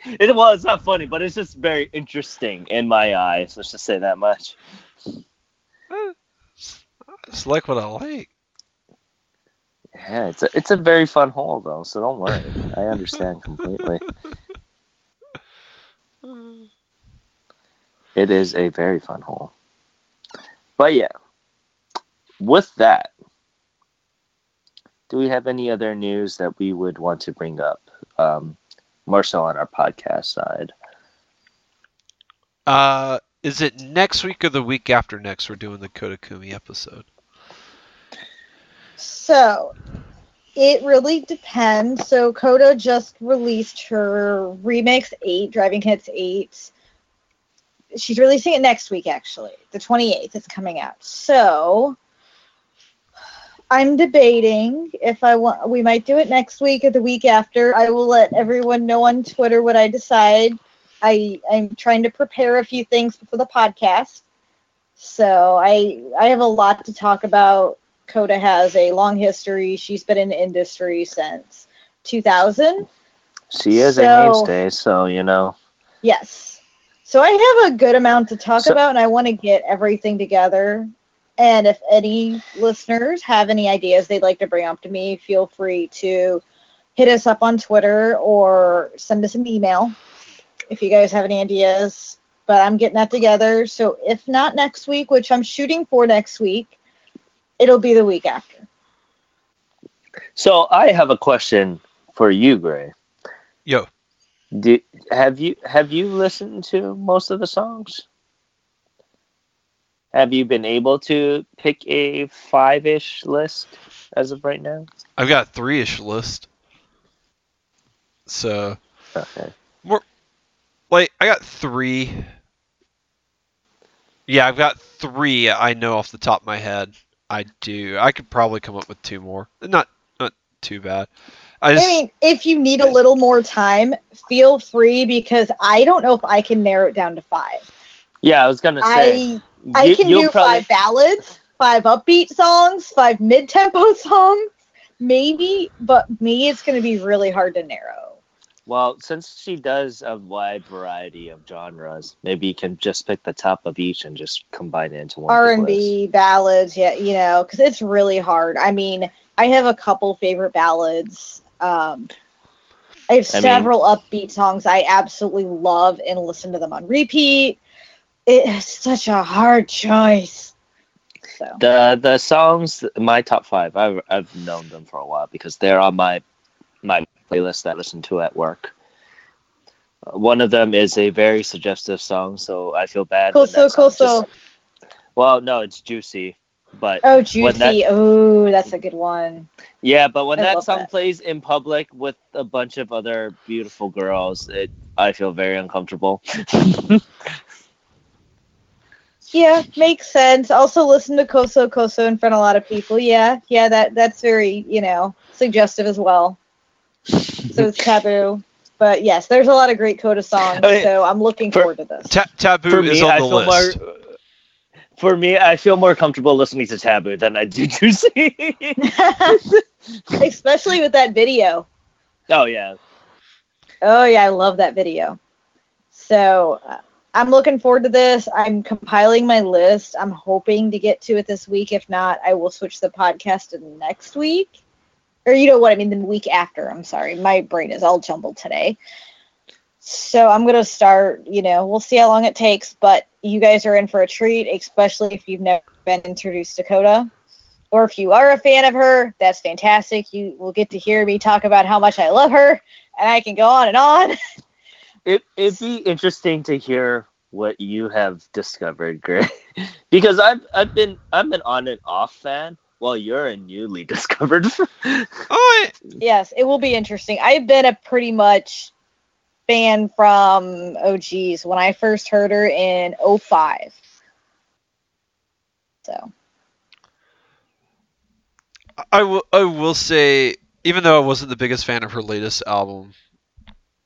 It well, it's not funny, but it's just very interesting in my eyes. Let's just say that much. It's like what I like. Yeah, it's a it's a very fun hole though, so don't worry. I understand completely. [laughs] It is a very fun hole. But yeah, with that, do we have any other news that we would want to bring up? Um, more so on our podcast side. Uh, is it next week or the week after next? We're doing the Koda Kumi episode. So it really depends. So Koda just released her remix eight, Driving Hits eight. She's releasing it next week, actually. The 28th it's coming out. So I'm debating if I want we might do it next week or the week after. I will let everyone know on Twitter what I decide. I I'm trying to prepare a few things for the podcast. So I I have a lot to talk about. Koda has a long history. She's been in the industry since 2000. She is a So- mainstay, so you know. Yes. So I have a good amount to talk So- about, and I want to get everything together. And if any listeners have any ideas they'd like to bring up to me, feel free to hit us up on Twitter or send us an email if you guys have any ideas. But I'm getting that together. So if not next week, which I'm shooting for next week, it'll be the week after. So I have a question for you, Gray. Yo, Do, have you have you listened to most of the songs? Have you been able to pick a five-ish list as of right now? I've got a three-ish list. So, Okay. more like, I got three. Yeah, I've got three. I know off the top of my head. I do. I could probably come up with two more. Not not too bad. I I mean, if you need a little more time, feel free because I don't know if I can narrow it down to five. Yeah, I was gonna say. I I you- can do probably- five ballads, five upbeat songs, five mid-tempo [laughs] songs, maybe. But me, it's going to be really hard to narrow. Well, since she does a wide variety of genres, maybe you can just pick the top of each and just combine it into one. R and. B ballads, yeah, you know, because it's really hard. I mean, I have a couple favorite ballads. Um, I have I mean- several upbeat songs I absolutely love and listen to them on repeat. It's such a hard choice. So The the songs, my top five, I've I've known them for a while because they're on my my playlist that I listen to at work. Uh, One of them is a very suggestive song, so I feel bad. Koso Koso. just- well, no, it's juicy, but Oh, juicy. that- oh, that's a good one. yeah, but when I that song that. plays in public with a bunch of other beautiful girls, it I feel very uncomfortable. [laughs] Yeah, makes sense. Also, listen to Koso Koso in front of a lot of people. Yeah, yeah, that that's very you know suggestive as well. So it's taboo. But yes, there's a lot of great Koda songs, I mean, so I'm looking for- forward to this. Ta- taboo For is me, I on the feel more- list. For me, I feel more comfortable listening to Taboo than I do Juicy. [laughs] Especially with that video. oh yeah, Oh yeah, I love that video. So uh, I'm looking forward to this. I'm compiling my list. I'm hoping to get to it this week. If not, I will switch the podcast to next week. Or you know what I mean, the week after. I'm sorry, my brain is all jumbled today. So I'm gonna start. You know, we'll see how long it takes, but you guys are in for a treat, especially if you've never been introduced to Koda. Or if you are a fan of her, that's fantastic. You will get to hear me talk about how much I love her, and I can go on and on. [laughs] It, it'd be interesting to hear what you have discovered, Gray, [laughs] because I've I've been I'm an on and off fan, while you're a newly [laughs] discovered. Oh, yes, it will be interesting. I've been a pretty much fan from oh geez when I first heard her in 05. So I will. I will say, even though I wasn't the biggest fan of her latest album,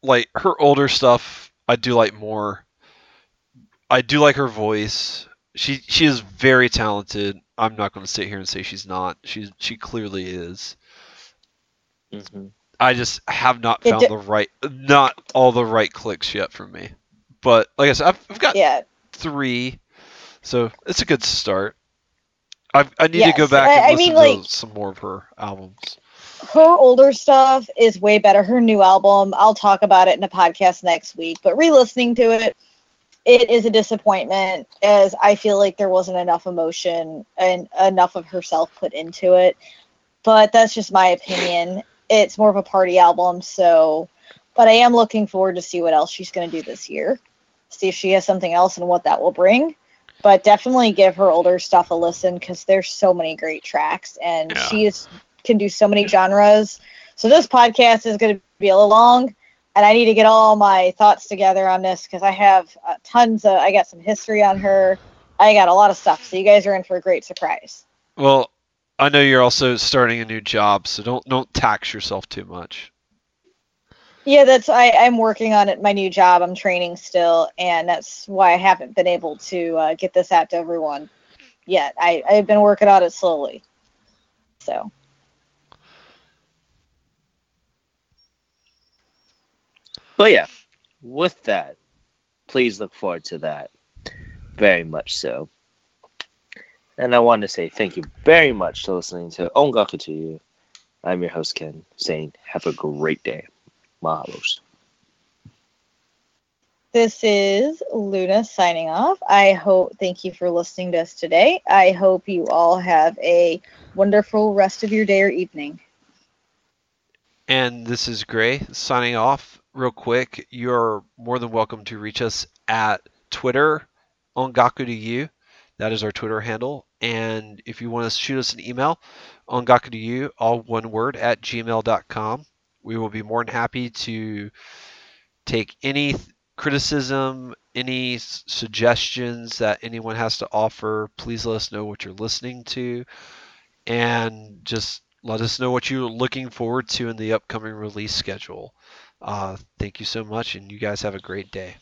like her older stuff, I do like more. I do like her voice. She she is very talented. I'm not going to sit here and say she's not. She's she clearly is. hmm I just have not found d- the right, not all the right clicks yet for me. But like I said, I've, I've got yeah, three, so it's a good start. I I need to go back and I listen mean, to like- some more of her albums. Her older stuff is way better. Her new album, I'll talk about it in a podcast next week. But re-listening to it, it is a disappointment as I feel like there wasn't enough emotion and enough of herself put into it. But that's just my opinion. It's more of a party album, so but I am looking forward to see what else she's going to do this year. See if she has something else and what that will bring. But definitely give her older stuff a listen because there's so many great tracks and Yeah. she is can do so many genres. So this podcast is going to be a little long, and I need to get all my thoughts together on this because I have uh, tons of. I got some history on her. I got a lot of stuff. So you guys are in for a great surprise. Well, I know you're also starting a new job, so don't don't tax yourself too much. Yeah, that's I, I'm working on it. My new job. I'm training still, and that's why I haven't been able to uh, get this out to everyone yet. I I've been working on it slowly. So But yeah, with that, please look forward to that. Very much so. And I want to say thank you very much for listening to Ongaku to you. I'm your host Ken, saying have a great day. Mahalos. This is Luna signing off. I hope, thank you for listening to us today. I hope you all have a wonderful rest of your day or evening. And this is Gray signing off real quick. You're more than welcome to reach us at Twitter Ongaku to you. That is our Twitter handle. And if you want to shoot us an email Ongaku to you, all one word at gmail.com, we will be more than happy to take any criticism, any suggestions that anyone has to offer. Please let us know what you're listening to. And just let us know what you're looking forward to in the upcoming release schedule. Uh, thank you so much, and you guys have a great day.